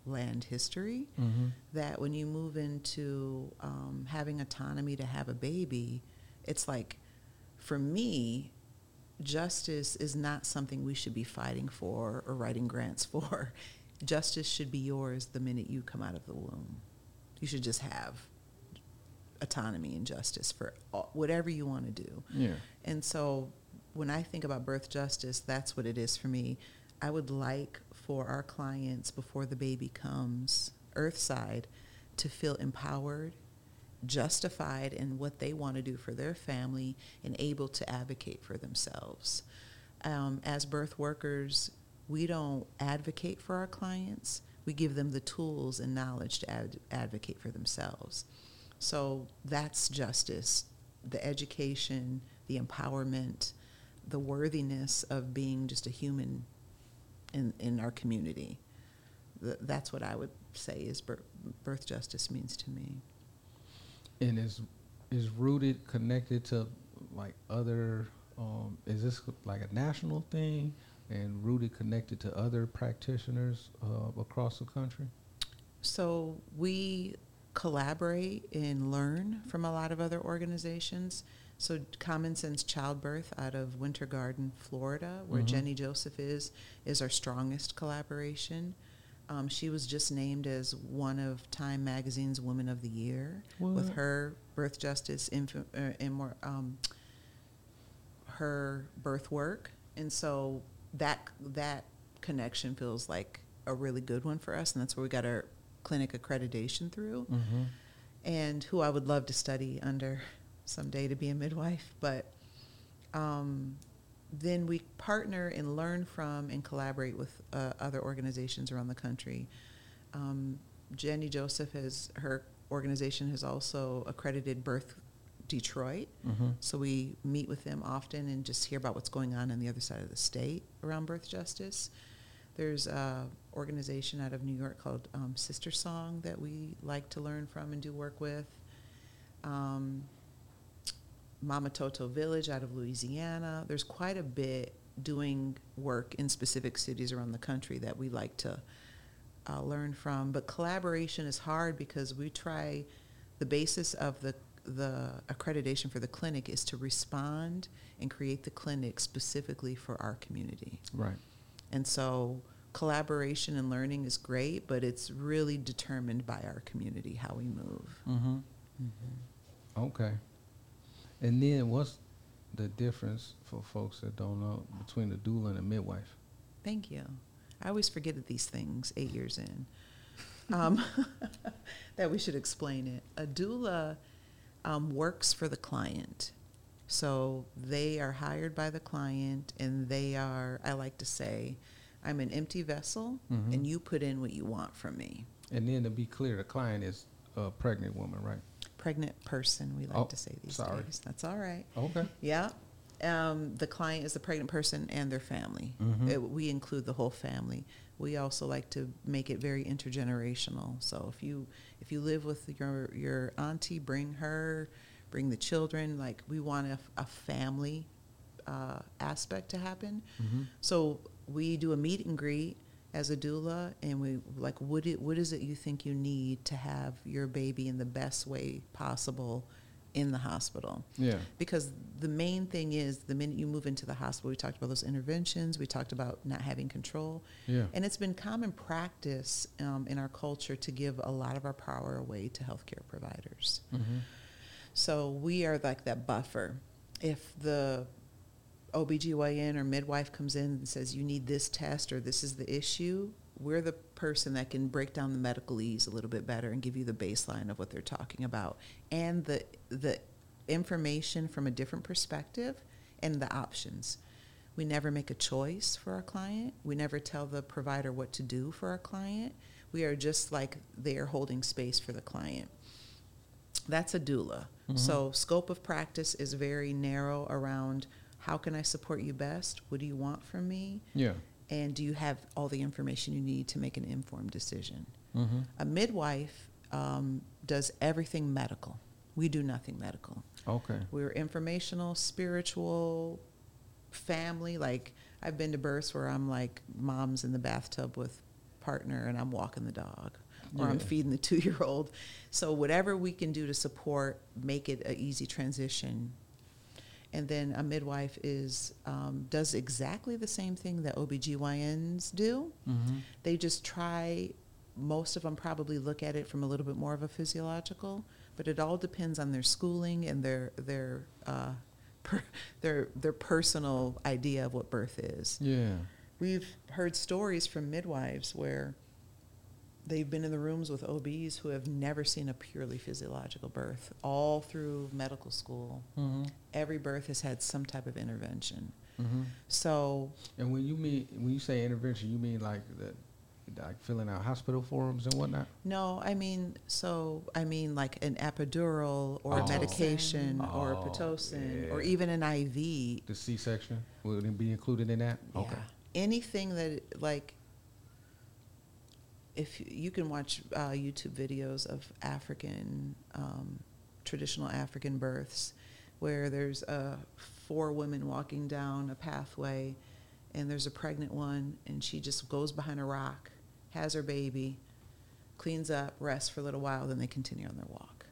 land history. Mm-hmm. That when you move into um, having autonomy to have a baby, it's like, for me, justice is not something we should be fighting for or writing grants for. Justice should be yours the minute you come out of the womb. You should just have autonomy and justice for all, whatever you want to do. Yeah. And so when I think about birth justice, that's what it is for me. I would like for our clients before the baby comes, earthside, to feel empowered, justified in what they want to do for their family, and able to advocate for themselves. Um, as birth workers, we don't advocate for our clients. We give them the tools and knowledge to ad- advocate for themselves. So that's justice the education, the empowerment, the worthiness of being just a human in, in our community. Th- that's what I would say is birth, birth justice means to me. And is is rooted connected to like other um is this like a national thing and rooted connected to other practitioners uh, across the country? So we collaborate and learn from a lot of other organizations. So Common Sense Childbirth out of Winter Garden, Florida, where Mhm. Jennie Joseph is, is our strongest collaboration. Um, she was just named as one of Time Magazine's Women of the Year with her birth justice, info, uh, and more, um, her birth work, and so that that connection feels like a really good one for us, and that's where we got our clinic accreditation through Mm-hmm. and who I would love to study under someday to be a midwife. But um, then we partner and learn from and collaborate with uh, other organizations around the country. Um, Jennie Joseph has her organization has also accredited Birth Detroit, Mm-hmm. so we meet with them often and just hear about what's going on on the other side of the state around birth justice. There's a organization out of New York called um, Sister Song that we like to learn from and do work with. Um, Mama Toto Village out of Louisiana. There's quite a bit doing work in specific cities around the country that we like to uh, learn from. But collaboration is hard because we try. The basis of the the accreditation for the clinic is to respond and create the clinic specifically for our community. Right. And so collaboration and learning is great, but it's really determined by our community how we move. Mm-hmm. Okay. And then what's the difference for folks that don't know between a doula and a midwife? Thank you. I always forget at these things eight years in. Um, that we should explain it. A doula um, works for the client. So they are hired by the client and they are, I like to say, I'm an empty vessel Mhm. and you put in what you want from me. And then to be clear, the client is a pregnant woman, right? Pregnant person, we like Oh, to say these sorry. days. That's all right. Okay. Yeah. Um, the client is the pregnant person and their family. Mhm. It- we include the whole family. We also like to make it very intergenerational. So if you if you live with your your auntie, bring her, bring the children. Like we want a, a family uh, aspect to happen. Mm-hmm. So we do a meet and greet as a doula, and we like what it, what is it you think you need to have your baby in the best way possible in the hospital? Yeah. Because the main thing is the minute you move into the hospital, we talked about those interventions, we talked about not having control, Yeah. and it's been common practice um, in our culture to give a lot of our power away to healthcare providers. Mm-hmm. So we are like that buffer. If the OBGYN or midwife comes in and says, you need this test or this is the issue, we're the person that can break down the medicalese a little bit better and give you the baseline of what they're talking about and the, the information from a different perspective and the options. We never make a choice for our client. We never tell the provider what to do for our client. We are just like they are holding space for the client. That's a doula. Mhm. So scope of practice is very narrow around how can I support you best? What do you want from me? Yeah. And do you have all the information you need to make an informed decision? Mm-hmm. A midwife um, does everything medical. We do nothing medical. Okay. We're informational, spiritual, family. Like I've been to births where I'm like mom's in the bathtub with partner and I'm walking the dog or I'm feeding the two year old. So whatever we can do to support, make it an easy transition. And then a midwife is um, does exactly the same thing that OBGYNs do. Mm-hmm. They just try, most of them probably look at it from a little bit more of a physiological, but it all depends on their schooling and their their uh, per, their their personal idea of what birth is. Yeah. We've heard stories from midwives where they've been in the rooms with OBs who have never seen a purely physiological birth, all through medical school. Mm-hmm. Every birth has had some type of intervention. Mm-hmm. So And when you mean when you say intervention, you mean like the like filling out hospital forms and whatnot. No, I mean, so I mean like an epidural or Oh. a medication or a Oh, pitocin or even an IV. The C-section would it be included in that? Okay. Yeah. Anything that like if you- can watch uh, YouTube videos of African um, traditional African births where there's uh, four women walking down a pathway and there's a pregnant one and she just goes behind a rock, has her baby, cleans up, rests for a little while, then they continue on their walk.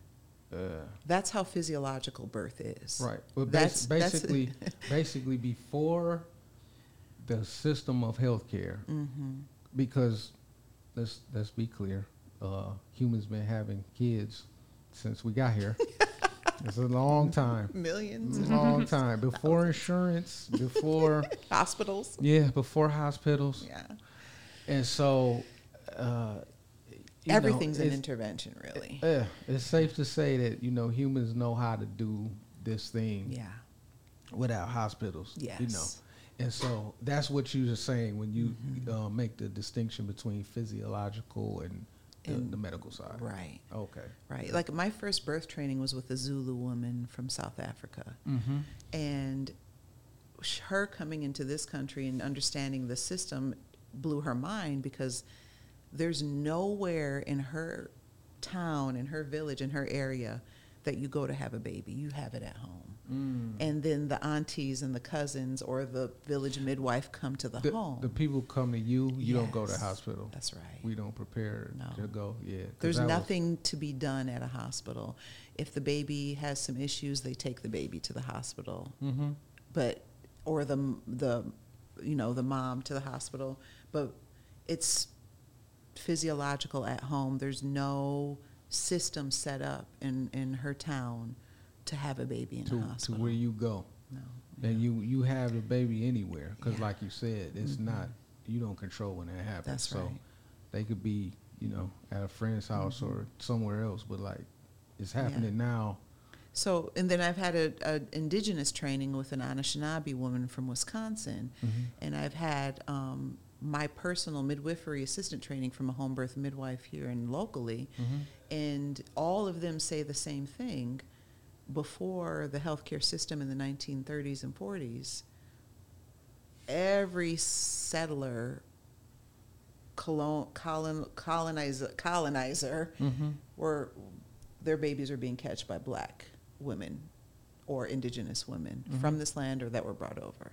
Uh, That's how physiological birth is. right. Bas- That's- that's- basically, basically before the system of healthcare, Mm-hmm. because let's let's be clear, uh, humans been having kids since we got here. it's a long time. Millions It's a long time before insurance, before hospitals. yeah, before hospitals, Yeah. and so uh, you know, Everything's an intervention, really. Yeah, it's safe to say that you know humans know how to do this thing Yeah. without hospitals. Yes. you know, and so that's what you were saying when you Mhm. uh, make the distinction between physiological and the, And- the medical side. Right. Okay. Right. Like my first birth training was with a Zulu woman from South Africa. Mm-hmm. And her coming into this country and understanding the system blew her mind because there's nowhere in her town, in her village, in her area that you go to have a baby. You have it at home. Mm. And then the aunties and the cousins or the village midwife come to the, the, home. the people come to you. You don't go to Yes. hospital. That's right. We don't prepare No. to go. Yeah. There's nothing to be done at a hospital. If the baby has some issues, they take the baby to the hospital. Mhm. But or the the you know the mom to the hospital. But it's physiological at home. There's no system set up in in her town to have a baby in to a to where you go. no. And you you have the baby anywhere because, Yeah. like you said, it's Mhm. not you don't control when that happens. That's so right. they could be you know at a friend's house Mhm. or somewhere else, but like it's happening now. So and then I've had a, a indigenous training with an Anishinaabe woman from Wisconsin, and I've had um, my personal midwifery assistant training from a home birth midwife here and locally, and all of them say the same thing. Before the healthcare system in the 1930s and 40s, every settler, colon, colon, colonizer, colonizer Mm-hmm. were their babies were being catched by black women or indigenous women Mhm. from this land or that were brought over.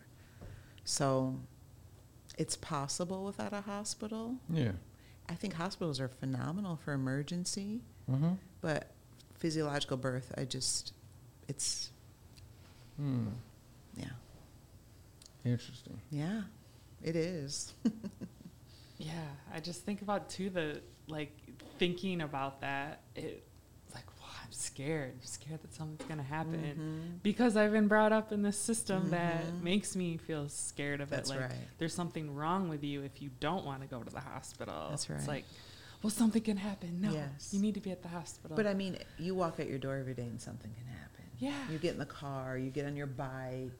So it's possible without a hospital. Yeah. I think hospitals are phenomenal for emergency, Mm-hmm. but physiological birth, I just, it's, Hmm. yeah, Interesting. yeah, it is. Yeah, I just think about too the like thinking about that. It like, well, I'm scared. I'm scared that something's gonna happen Mhm. because I've been brought up in this system that Mhm. makes me feel scared of That's it. Like right. there's something wrong with you if you don't want to go to the hospital. That's right. It's like, well, something can happen. No, Yes. you need to be at the hospital. But I mean, you walk out your door every day and something can happen. Yeah, You get in the car, you get on your bike,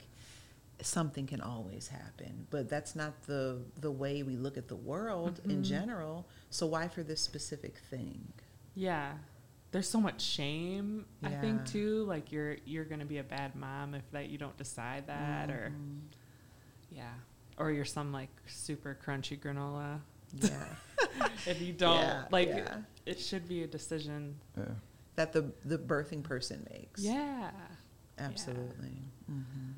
something can always happen. But that's not the the way we look at the world in Mhm. general. So why for this specific thing? yeah. There's so much shame. I think too. Like you're you're gonna be a bad mom if that you don't decide that or. Mhm. Yeah. Or you're some like super crunchy granola. yeah, If you don't Yeah, like yeah. it should be a decision. Yeah. That the the birthing person makes. Yeah. absolutely. hmm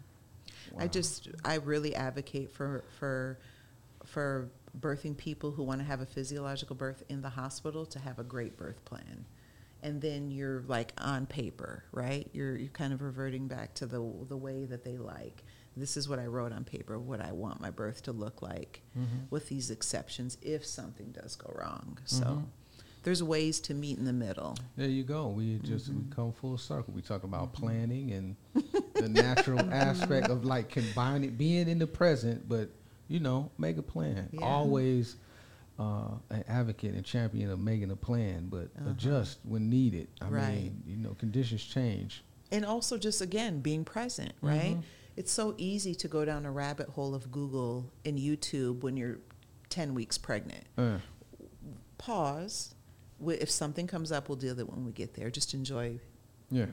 I just I really advocate for for for birthing people who want to have a physiological birth in the hospital to have a great birth plan. And then you're like on paper, right? You're you're kind of reverting back to the the way that they like. This is what I wrote on paper, what I want my birth to look like Mhm. with these exceptions if something does go wrong. So Mhm. There's ways to meet in the middle. There you go. We just Mhm. we come full circle. We talk about Mhm. planning and the natural aspect of like combining, being in the present, but you know, make a plan. Yeah. Always uh, an advocate and champion of making a plan, but Uh-huh. adjust when needed. I Right. mean, you know, conditions change. And also just again being present, right? Mhm. It's so easy to go down a rabbit hole of Google and YouTube when you're 10 weeks pregnant. Uh, Pause. If something comes up, we'll deal with it when we get there. Just enjoy yeah.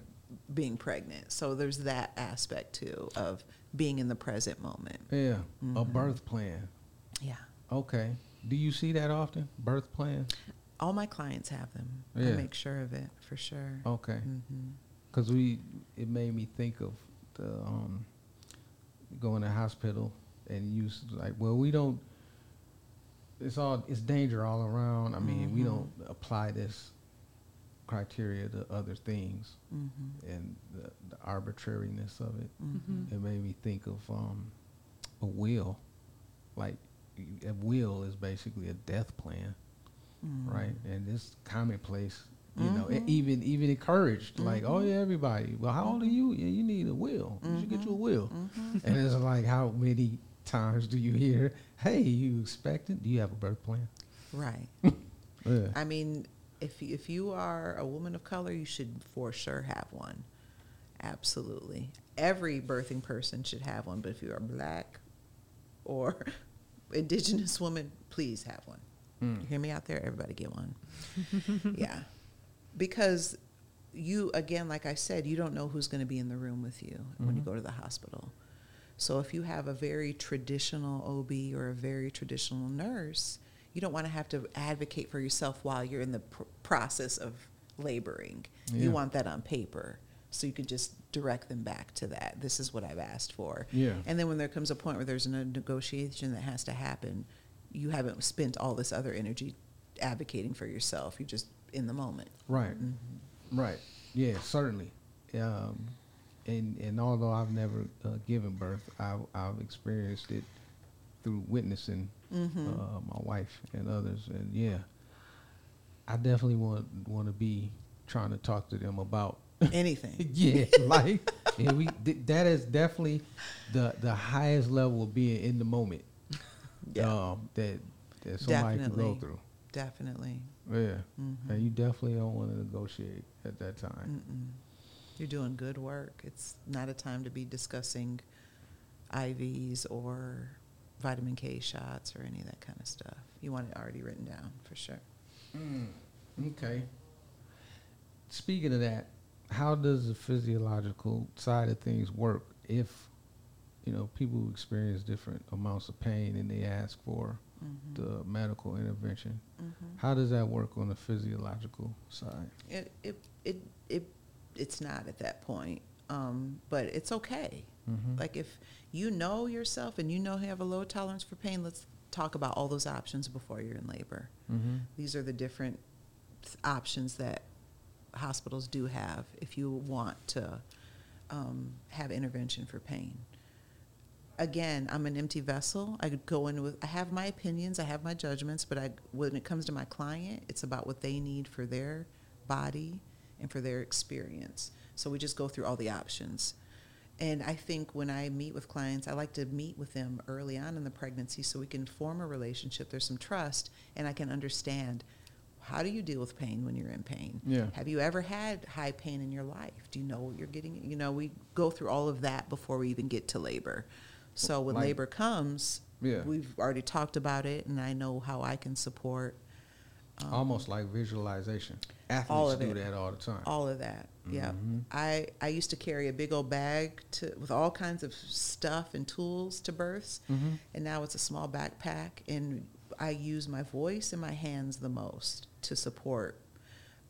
being pregnant. So there's that aspect too of being in the present moment. Yeah. A Mhm. birth plan. Yeah. Okay. Do you see that often? Birth plan? All my clients have them. I make sure of it for sure. Okay. Because we, it made me think of the um, going to hospital and you like, well, we don't. It's all it's danger all around. I mean, we Mhm. don't apply this criteria to other things Mm-hmm. and the, the arbitrariness of it. Mhm. It made me think of um, a will. Like a will is basically a death plan, Mm-hmm. right? And it's commonplace. You know, Mhm. even even encouraged. Like, oh Mhm. yeah, everybody. Well, how old are you? Yeah, you need a will. You should get you a will. Mm-hmm. And it's like, how many times do you hear, "Hey, you expecting? Do you have a birth plan?" Right. Yeah. I mean, if y- if you are a woman of color, you should for sure have one. Absolutely, every birthing person should have one. But if you are black or indigenous woman, please have one. Mm. You hear me out there? Everybody get one. yeah, because you again, like I said, you don't know who's going to be in the room with you when you Mhm. go to the hospital. So if you have a very traditional OB or a very traditional nurse, you don't want to have to advocate for yourself while you're in the pr- process of laboring. Yeah. You want that on paper so you can just direct them back to that. This is what I've asked for. Yeah. And then when there comes a point where there's a negotiation that has to happen, you haven't spent all this other energy advocating for yourself. You're just in the moment. Right. Mhm. Right. Yeah, certainly. Um, and and although I've never uh, given birth, I've, I've experienced it through witnessing Mhm. uh, my wife and others. And yeah, I definitely want want to be trying to talk to them about. Anything. yeah, like and we th- that is definitely the the highest level of being in the moment. Yeah. Um, that that somebody can go Definitely. through. Definitely. Yeah. Mhm. And you definitely don't want to negotiate at that time. Mm-mm. You're doing good work. It's not a time to be discussing IVs or vitamin K shots or any of that kind of stuff. You want it already written down for sure. Mm, okay. Speaking of that, how does the physiological side of things work if, you know, people experience different amounts of pain and they ask for Mhm. the medical intervention? Mhm. How does that work on the physiological side? It, it, it, it, it's not at that point, um, but it's okay. Mm-hmm. Like if you know yourself and you know you have a low tolerance for pain, let's talk about all those options before you're in labor. mm-hmm. These are the different options that hospitals do have if you want to um, have intervention for pain. Again, I'm an empty vessel. I could go in with, I have my opinions, I have my judgments, but I, when it comes to my client, it's about what they need for their body and for their experience. So we just go through all the options. And I think when I meet with clients, I like to meet with them early on in the pregnancy so we can form a relationship. There's some trust, and I can understand how do you deal with pain when you're in pain? Yeah. Have you ever had high pain in your life? Do you know what you're getting? You know, we go through all of that before we even get to labor. So when Like- labor comes, Yeah. we've already talked about it, and I know how I can support um, Almost like visualization. Athletes all of do it. that all the time. all of that. Yeah. Mhm. I, I used to carry a big old bag to with all kinds of stuff and tools to births, Mm-hmm. and now it's a small backpack, and I use my voice and my hands the most to support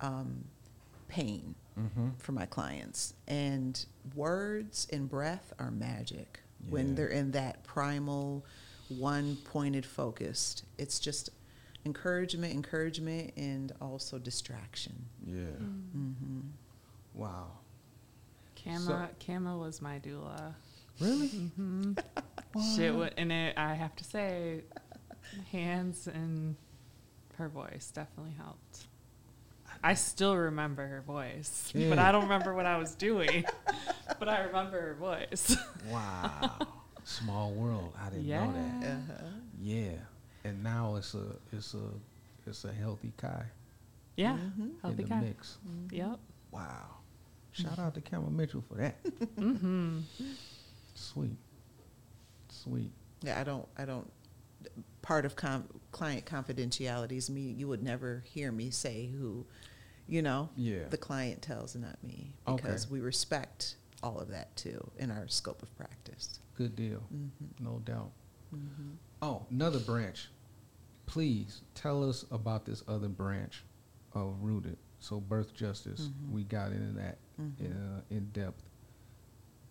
um, pain Mm-hmm. for my clients. And words and breath are magic Yeah. when they're in that primal, one pointed focused. It's just encouragement, encouragement, and also distraction. Yeah. hmm Wow. Kama, Kama was my doula. Really? hmm Shit, wa- and it, I have to say, hands and her voice definitely helped. I still remember her voice, but I don't remember what I was doing. but I remember her voice. Wow. Small world. I didn't know that. Yeah. Uh-huh. Yeah. And now it's a it's a it's a healthy Kai yeah, Mhm. healthy in the guy. mix. Yep. Wow. Shout out to Kama Mitchell for that. mm-hmm. Sweet. Sweet. Yeah, I don't, I don't. Part of com- client confidentiality is me. You would never hear me say who, you know, Yeah. the client tells not me Okay. because we respect all of that too in our scope of practice. Good deal. Mm-hmm. No doubt. Mm-hmm. Oh, another branch. Please tell us about this other branch of Rootead. So birth justice. Mhm. We got into that Mhm. uh, in depth.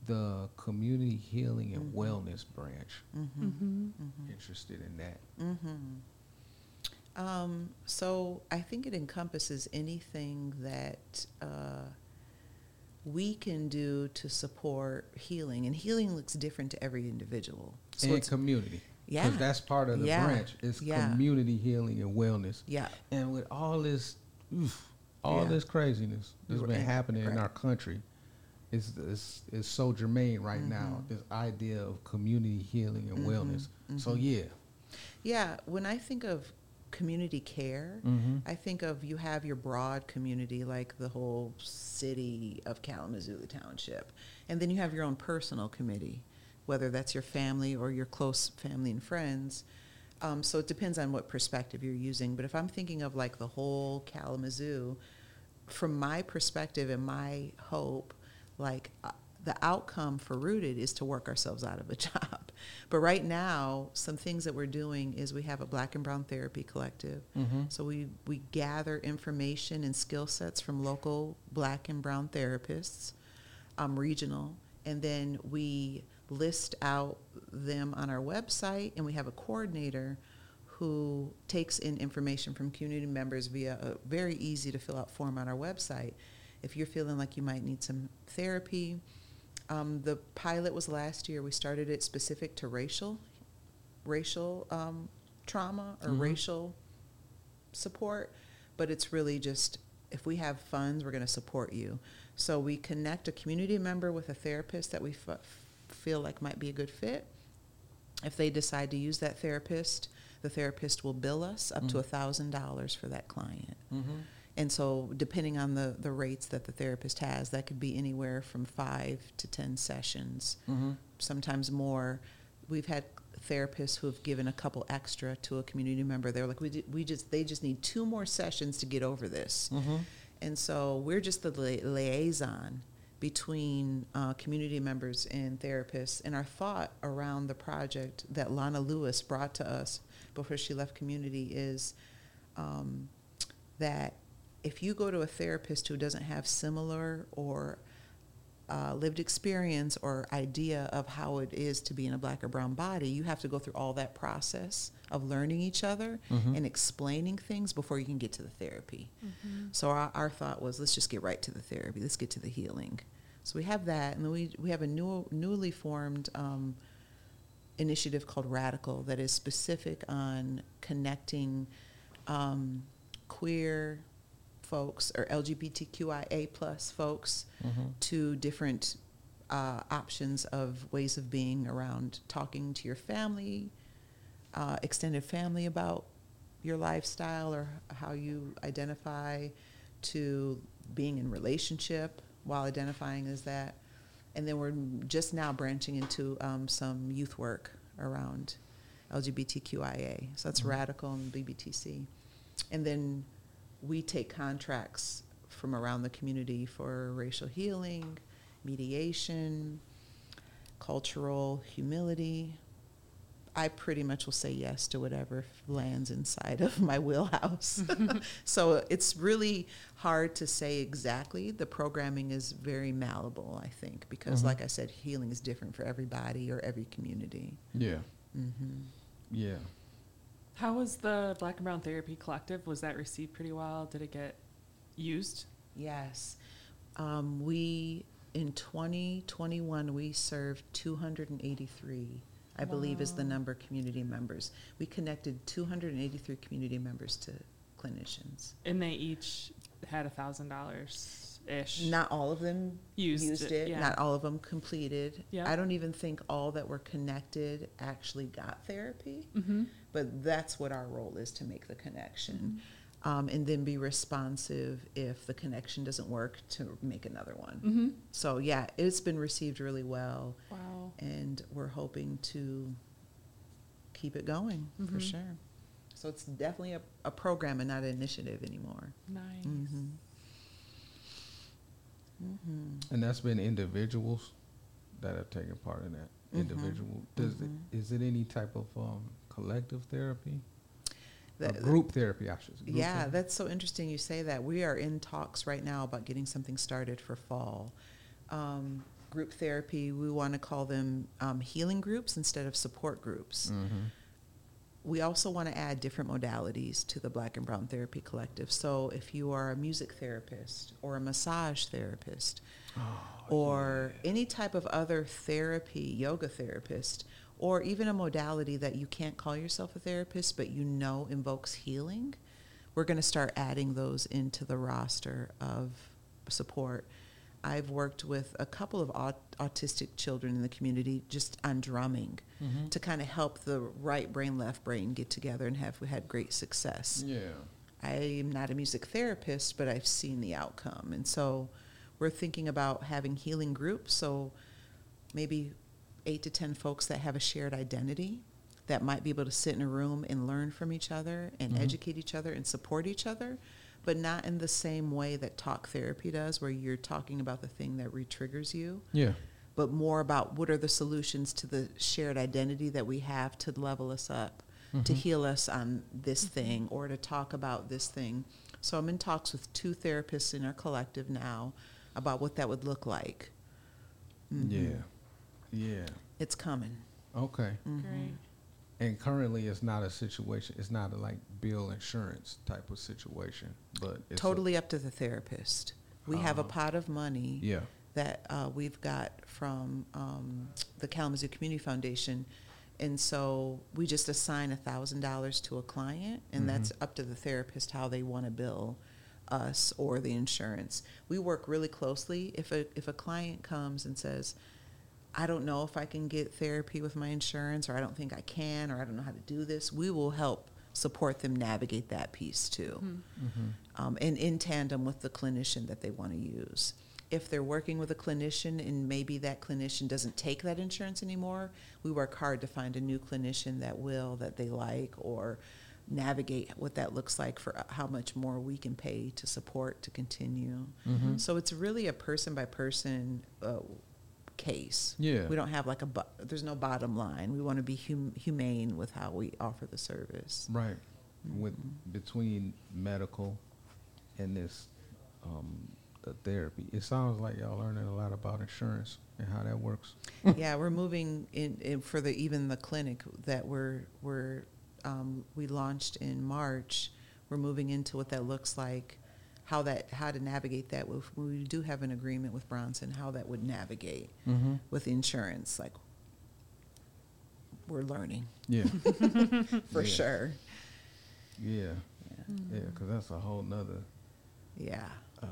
The community healing and Mhm. wellness branch. Mm-hmm. hmm Mm-hmm. Interested in that. Mm-hmm. Um, so I think it encompasses anything that uh, we can do to support healing, and healing looks different to every individual. So and it's community. Yeah, Because that's part of the Yeah. branch. It's Yeah. community healing and wellness. yeah, And with all this, oof, all Yeah. this craziness that's been Right, happening in our country, is is is so germane right now. Mhm. This idea of community healing and Mhm, wellness. So mhm. yeah. yeah. When I think of community care, Mm-hmm. I think of you have your broad community, like the whole city of Kalamazoo Township, and then you have your own personal committee, whether that's your family or your close family and friends. Um, so it depends on what perspective you're using. But if I'm thinking of like the whole Kalamazoo, from my perspective and my hope, like uh, the outcome for Rootead is to work ourselves out of a job. But right now, some things that we're doing is we have a Black and Brown Therapy Collective. Mm-hmm. So we, we gather information and skill sets from local black and brown therapists, um, regional, and then we list out them on our website, and we have a coordinator who takes in information from community members via a very easy to fill out form on our website. If you're feeling like you might need some therapy, um, the pilot was last year. We started it specific to racial, racial um, trauma or Mhm. racial support, but it's really just if we have funds, we're going to support you. So we connect a community member with a therapist that we f- feel like might be a good fit. If they decide to use that therapist, the therapist will bill us up to Mhm. a thousand dollars for that client. Mm-hmm. And so, depending on the, the rates that the therapist has, that could be anywhere from five to 10 sessions, Mm-hmm. sometimes more. We've had therapists who have given a couple extra to a community member. They're like, we, ju- we just, they just need two more sessions to get over this. Mm-hmm. And so, we're just the li- liaison between uh, community members and therapists. And our thought around the project that Lana Lewis brought to us before she left community is um, that if you go to a therapist who doesn't have similar or uh, lived experience or idea of how it is to be in a black or brown body, you have to go through all that process of learning each other Mhm. and explaining things before you can get to the therapy. So our, our thought was, let's just get right to the therapy. Let's get to the healing. So we have that, and then we we have a new newly formed um, initiative called Radical that is specific on connecting um, queer folks or LGBTQIA plus folks Mm-hmm. to different uh, options of ways of being around talking to your family, uh, extended family about your lifestyle or how you identify, to being in relationship while identifying as that, and then we're just now branching into um, some youth work around LGBTQIA. So that's Mhm. Radical and BBTC, and then we take contracts from around the community for racial healing, mediation, cultural humility. I pretty much will say yes to whatever lands inside of my wheelhouse. so it's really hard to say exactly. The programming is very malleable, I think, because, Mhm. like I said, healing is different for everybody or every community. Yeah. hmm Yeah. How was the Black and Brown Therapy Collective? Was that received pretty well? Did it get used? Yes. Um, we, in 2021, we served 283, I believe is the number community members. We connected 283 community members to clinicians. And they each had a thousand dollars ish. Not all of them used, used, it, Yeah. not all of them completed. Yeah. I don't even think all that were connected actually got therapy, mm-hmm. But that's what our role is to make the connection. Um, and then be responsive if the connection doesn't work to make another one. Mm-hmm. So yeah, it's been received really well, Wow. and we're hoping to keep it going for Mhm. sure. So it's definitely a, a program and not an initiative anymore. Nice. Mm-hmm. Mm-hmm. And that's been individuals that have taken part in that. Mhm. Individual. Does Mhm. it, is it any type of um, collective therapy? Or group therapy, I should. Yeah, therapy? that's so interesting you say that. We are in talks right now about getting something started for fall. Um, group therapy, we want to call them um, healing groups instead of support groups. Mhm. we also want to add different modalities to the Black and Brown Therapy Collective. So if you are a music therapist or a massage therapist or any type of other therapy, yoga therapist, or even a modality that you can't call yourself a therapist but you know invokes healing, we're going to start adding those into the roster of support. I've worked with a couple of aut- autistic children in the community just on drumming Mm-hmm. to kind of help the right brain, left brain get together and have had great success. Yeah. I am not a music therapist, but I've seen the outcome. And so we're thinking about having healing groups. So maybe eight to 10 folks that have a shared identity that might be able to sit in a room and learn from each other and Mhm. educate each other and support each other, but not in the same way that talk therapy does, where you're talking about the thing that re triggers you Yeah. but more about what are the solutions to the shared identity that we have to level us up, to Mhm. heal us on this thing, or to talk about this thing. So I'm in talks with two therapists in our collective now about what that would look like. Mhm. Yeah. Yeah. It's coming. Okay. Mhm. Great. And currently, it's not a situation. It's not a like bill insurance type of situation, but it's a- Totally up to the therapist. We have a Uh-huh. pot of money yeah. that uh, we've got from um, the Kalamazoo Community Foundation. And so we just assign $1,000 to a client, and that's Mhm. up to the therapist how they want to bill us or the insurance. We work really closely. If a, if a client comes and says, I don't know if I can get therapy with my insurance, or I don't think I can, or I don't know how to do this, we will help support them navigate that piece too Mm-hmm. um, and in tandem with the clinician that they want to use. If they're working with a clinician and maybe that clinician doesn't take that insurance anymore, we work hard to find a new clinician that will, that they like, or navigate what that looks like for uh, how much more we can pay to support to continue. Mm-hmm. So it's really a person by person uh, case. Yeah. We don't have like a, bu- there's no bottom line. We want to be hum- humane with how we offer the service. Right. With Mhm. between medical and this um, the therapy, it sounds like y'all learning a lot about insurance and how that works. yeah, we're moving in, in for the even the clinic that we're we're um, we launched in March. We're moving into what that looks like, how that how to navigate that. With, we do have an agreement with Bronson, how that would navigate Mm-hmm. with insurance. Like we're learning Yeah. for Yeah. sure. Yeah. Yeah. Yeah. Because that's a whole nother. yeah. Uh,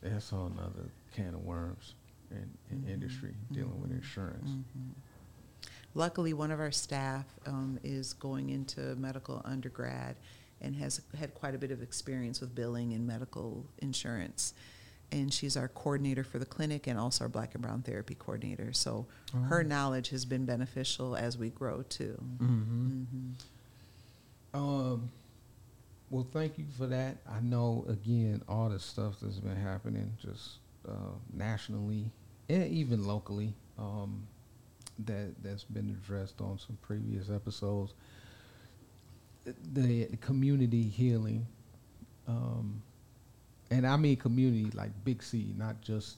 that's a whole nother can of worms in, in Mhm. industry dealing with Mhm. insurance. Mhm. Luckily, one of our staff um, is going into medical undergrad and has had quite a bit of experience with billing and medical insurance. And she's our coordinator for the clinic and also our black and brown therapy coordinator. So her Oh. knowledge has been beneficial as we grow too. Mm-hmm. Mhm. Um, well, thank you for that. I know again all the stuff that's been happening just uh, nationally and even locally um, that that's been addressed on some previous episodes. The, the community healing, um, and I mean community like Big C, not just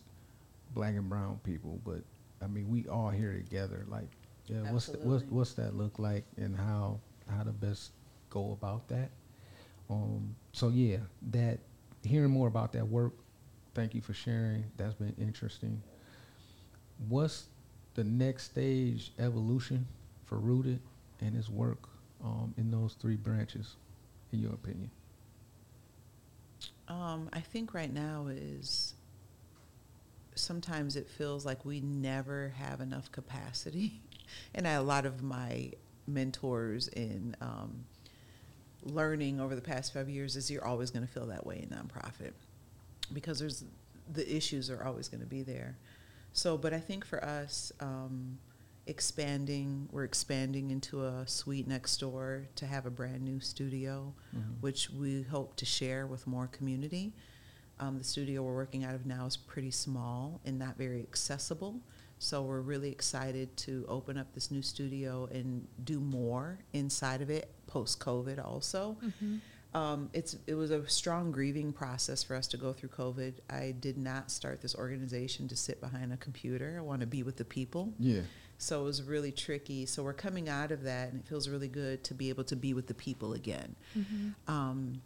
black and brown people, but I mean we all here together. Like, yeah, what's the, what's what's that look like, and how how to best go about that. Um, so yeah, that hearing more about that work. Thank you for sharing. That's been interesting. What's the next stage evolution for Rootead and its work um, in those three branches, in your opinion? Um, I think right now is sometimes it feels like we never have enough capacity. and I, a lot of my mentors in um, learning over the past five years is you're always going to feel that way in nonprofit because there's the issues are always going to be there. So, but I think for us, um, expanding, we're expanding into a suite next door to have a brand new studio which we hope to share with more community. Um, the studio we're working out of now is pretty small and not very accessible. So we're really excited to open up this new studio and do more inside of it post COVID also. Um, it's it was a strong grieving process for us to go through COVID. I did not start this organization to sit behind a computer. I want to be with the people. Yeah. So it was really tricky. So we're coming out of that, and it feels really good to be able to be with the people again. Um,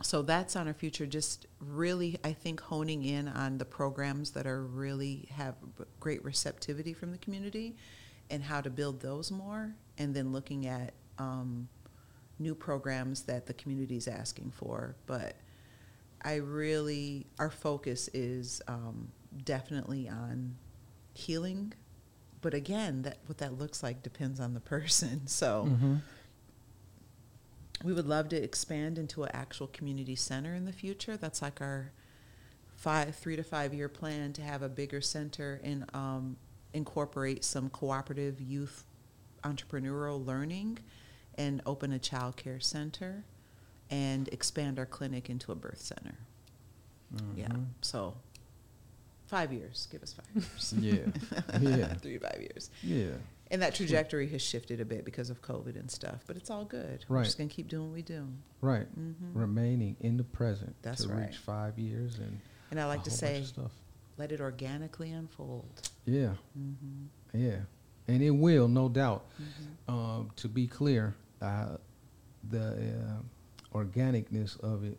so that's on our future. Just really, I think honing in on the programs that are really have great receptivity from the community, and how to build those more, and then looking at um, new programs that the community is asking for. But I really, our focus is um, definitely on healing. But again, that what that looks like depends on the person. So Mm-hmm. we would love to expand into an actual community center in the future. That's like our five, three to five year plan to have a bigger center and um, incorporate some cooperative youth entrepreneurial learning and open a child care center and expand our clinic into a birth center. Yeah. Mm-hmm. So five years. Give us five years. Yeah. Yeah. Three to five years. Yeah. And that trajectory has shifted a bit because of COVID and stuff, but it's all good. Right. We're just going to keep doing what we do. Right. hmm Remaining in the present That's to right. reach five years and And I like to say, let it organically unfold. Yeah. hmm Yeah. And it will, no doubt. hmm Um, to be clear, uh, the uh, organicness of it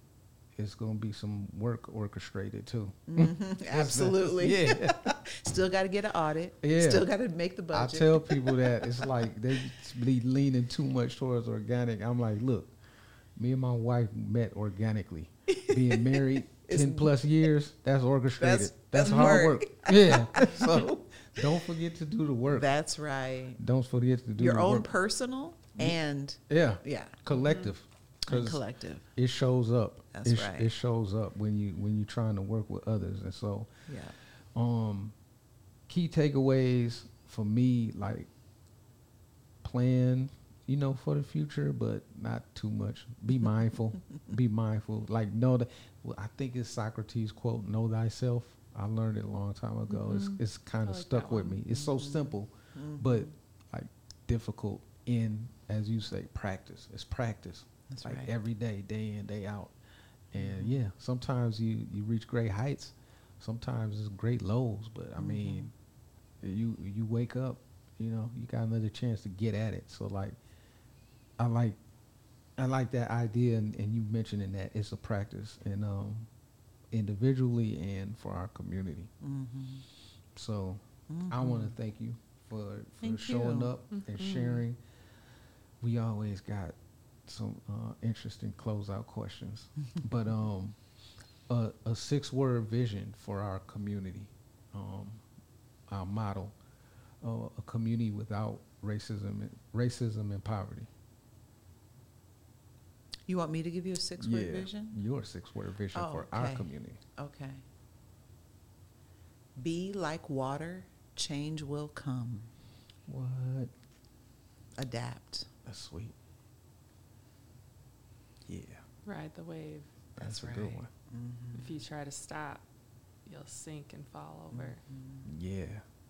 it is going to be some work orchestrated too. hmm Absolutely. Yeah. Still got to get an audit. Yeah. Still got to make the budget. I tell people that it's like they be leaning too much towards organic. I'm like, look, me and my wife met organically. Being married ten plus years, that's orchestrated. That's- That's, that's hard work. work. Yeah. so don't forget to do the work. That's right. don't forget to do Your own work. personal and yeah, yeah, collective. 'Cause collective. it shows up. That's it, right. It shows up when you when you're trying to work with others, and so Yeah. um, key takeaways for me, like plan, you know, for the future, but not too much. Be mindful. be mindful. Like know that. Well, I think it's Socrates' quote: "Know thyself." I learned it a long time ago. It's Mhm. it's kind of like stuck with me. It's so Mhm. simple, Mhm. but like difficult in, as you say, practice. It's practice That's like right. every day, day in, day out. And yeah, sometimes you you reach great heights, sometimes it's great lows. But I Mhm. mean, you you wake up, you know, you got another chance to get at it. So like, I like, I like that idea, and, and you mentioning that it's a practice, and um, individually and for our community. Mhm. So I want to thank you for for Thank showing you. up and Mhm. sharing. We always got some uh, interesting closeout questions, but um, a, a six word vision for our community, um, our model, uh, a community without racism, and, racism and poverty. You want me to give you a six word vision? Your six word vision Oh, for our community. Okay. Be like water, change will come. What? Adapt. That's sweet. Yeah, Ride the wave. that's, That's a good right. one. Mhm. If you try to stop, you'll sink and fall over. Mhm. Yeah.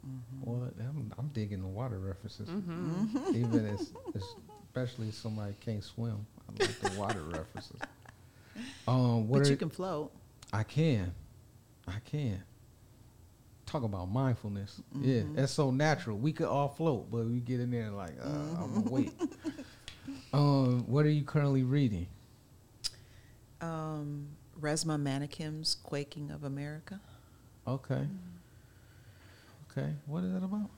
Mhm. Well, I'm, I'm digging the water references. Mm-hmm. Even as, especially if somebody can't swim, I like the water references. Um, what But are, you can float. I can, I can. Talk about mindfulness. Yeah, Mhm. that's so natural. We could all float, but we get in there like, uh, I'm gonna wait. Mm-hmm. um, what are you currently reading? Um, Resmaa Menakem's Quaking of America. Okay, Mm-hmm. okay. What is that about?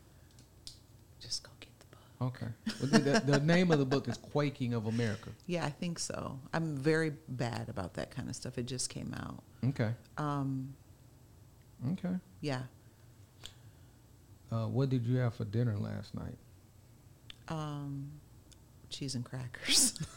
Just go get the book. Okay. Well, the, the, the name of the book is Quaking of America. Yeah, I think so. I'm very bad about that kind of stuff. It just came out. Okay. Um, Okay. yeah. Uh, what did you have for dinner last night? Um, cheese and crackers.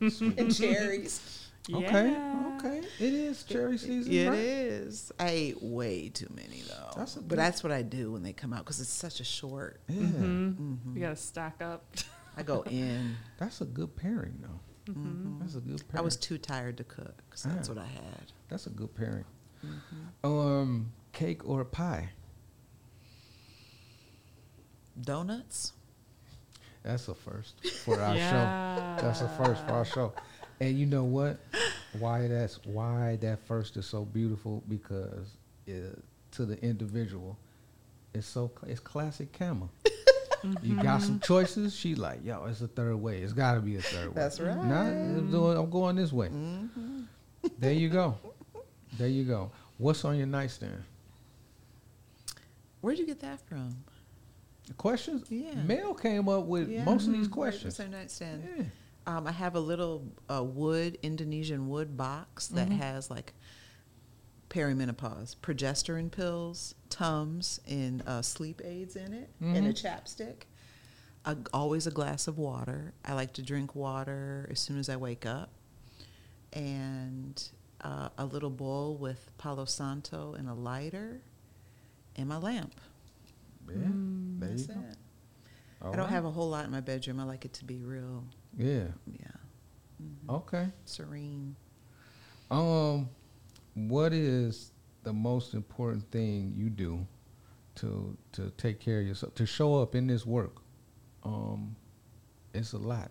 And cherries. Okay. Yeah. Okay. It is cherry season. It right? is. I ate way too many though. That's but that's what I do when they come out because it's such a short. Yeah. hmm Mhm. You gotta stack up. I go in. That's a good pairing, though. Mhm. That's a good pairing. I was too tired to cook, so that's Ah. what I had. That's a good pairing. Mhm. Um, cake or pie? Donuts. That's a first for our yeah. show. That's a first for our show. And you know what? Why that's why that first is so beautiful because it, to the individual, it's so it's classic Kama. You got some choices. She like, yo, it's a third way. It's got to be a third way. That's right. Nah, I'm doing- I'm going this way. Mm-hmm. There you go. There you go. What's on your nightstand? Where'd you get that from? Questions? Yeah. Mel came up with Yeah. most of these Mhm. questions. Our nightstand? Yeah. Um, I have a little uh, wood Indonesian wood box that Mhm. has like perimenopause, progesterone pills, Tums, and uh, sleep aids in it, and a Mhm. chapstick. A, always a glass of water. I like to drink water as soon as I wake up, and uh, a little bowl with Palo Santo and a lighter, and my lamp. Yeah. Mm. There you go. I don't have a whole lot in my bedroom. I like it to be real, Yeah. yeah, Mhm. Okay. serene. Um, what is the most important thing you do to to take care of yourself to show up in this work? Um, it's a lot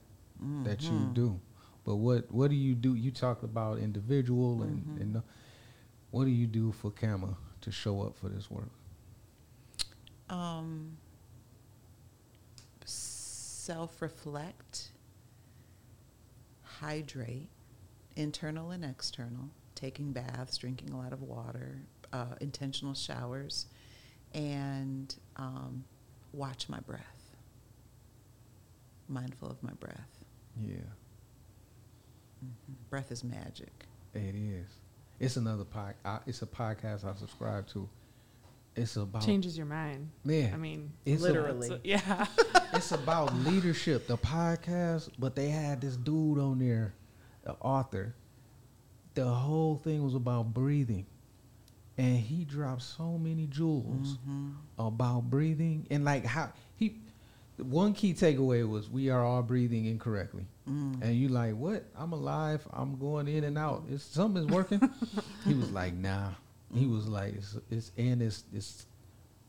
that you Mhm. do, but what what do you do? You talk about individual and Mhm. and uh, what do you do for Kama to show up for this work? Um, self reflect, hydrate, internal and external, taking baths, drinking a lot of water, uh, intentional showers, and um, watch my breath. Mindful of my breath. Yeah, Mhm. Breath is magic. it is. It's another pod. I, it's a podcast I subscribe to. It's about Changes your mind. yeah. I mean, It's a- Literally. so- yeah. it's about leadership, the podcast, but they had this dude on there, the author. The whole thing was about breathing. And he dropped so many jewels Mhm. about breathing and like how he one key takeaway was we are all breathing incorrectly. Mm. And you like, what? I'm alive. I'm going in and out. Is something's working? he was like, nah. He was like, it's, it's and it's it's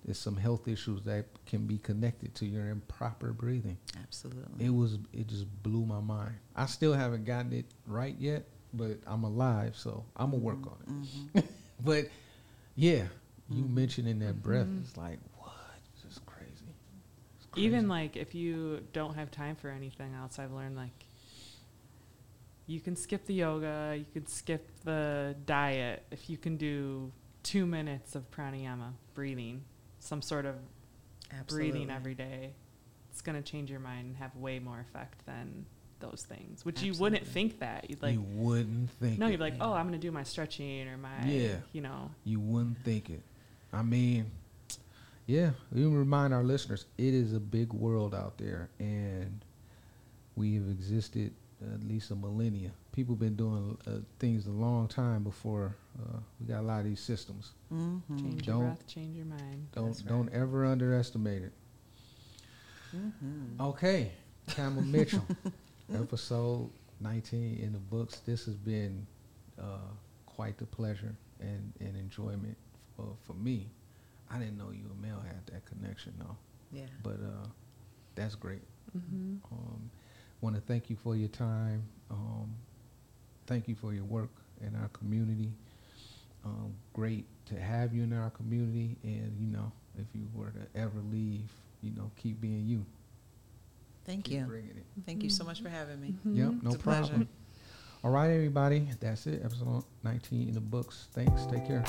it's some health issues that can be connected to your improper breathing. Absolutely. It was it just blew my mind. I still haven't gotten it right yet, but I'm alive, so I'm gonna work on it. Mhm. But yeah, you Mhm. mentioning that breath Mhm. is like what? It's just crazy. It's Even like if you don't have time for anything else, I've learned like you can skip the yoga, you can skip the diet if you can do two minutes of pranayama, breathing, some sort of breathing every day. It's gonna change your mind and have way more effect than those things, which you wouldn't think that you'd like. you wouldn't think. no, you'd be like, oh, I'm gonna do my stretching or my, Yeah. you know, You wouldn't think it. I mean, yeah, we remind our listeners it is a big world out there, and we have existed at least a millennia. People been doing uh, things a long time before uh, we got a lot of these systems. Mhm. change your Don't- breath, change your mind. Don't That's don't ever underestimate it. Mhm. Okay, Kama Mitchell, episode 19 in the books. This has been uh, quite the pleasure and, and enjoyment for, for me. I didn't know you and Mel had that connection though, Yeah. but uh, that's great. Mm-hmm. Um, Want to thank you for your time. Um, thank you for your work in our community. Um, great to have you in our community, and you know, if you were to ever leave, you know, keep being you. Thank keep you. bringing it. Thank you so much for having me. Yep, no It's pleasure. problem. All right, everybody. That's it. Episode 19 in the books. Thanks. Take care.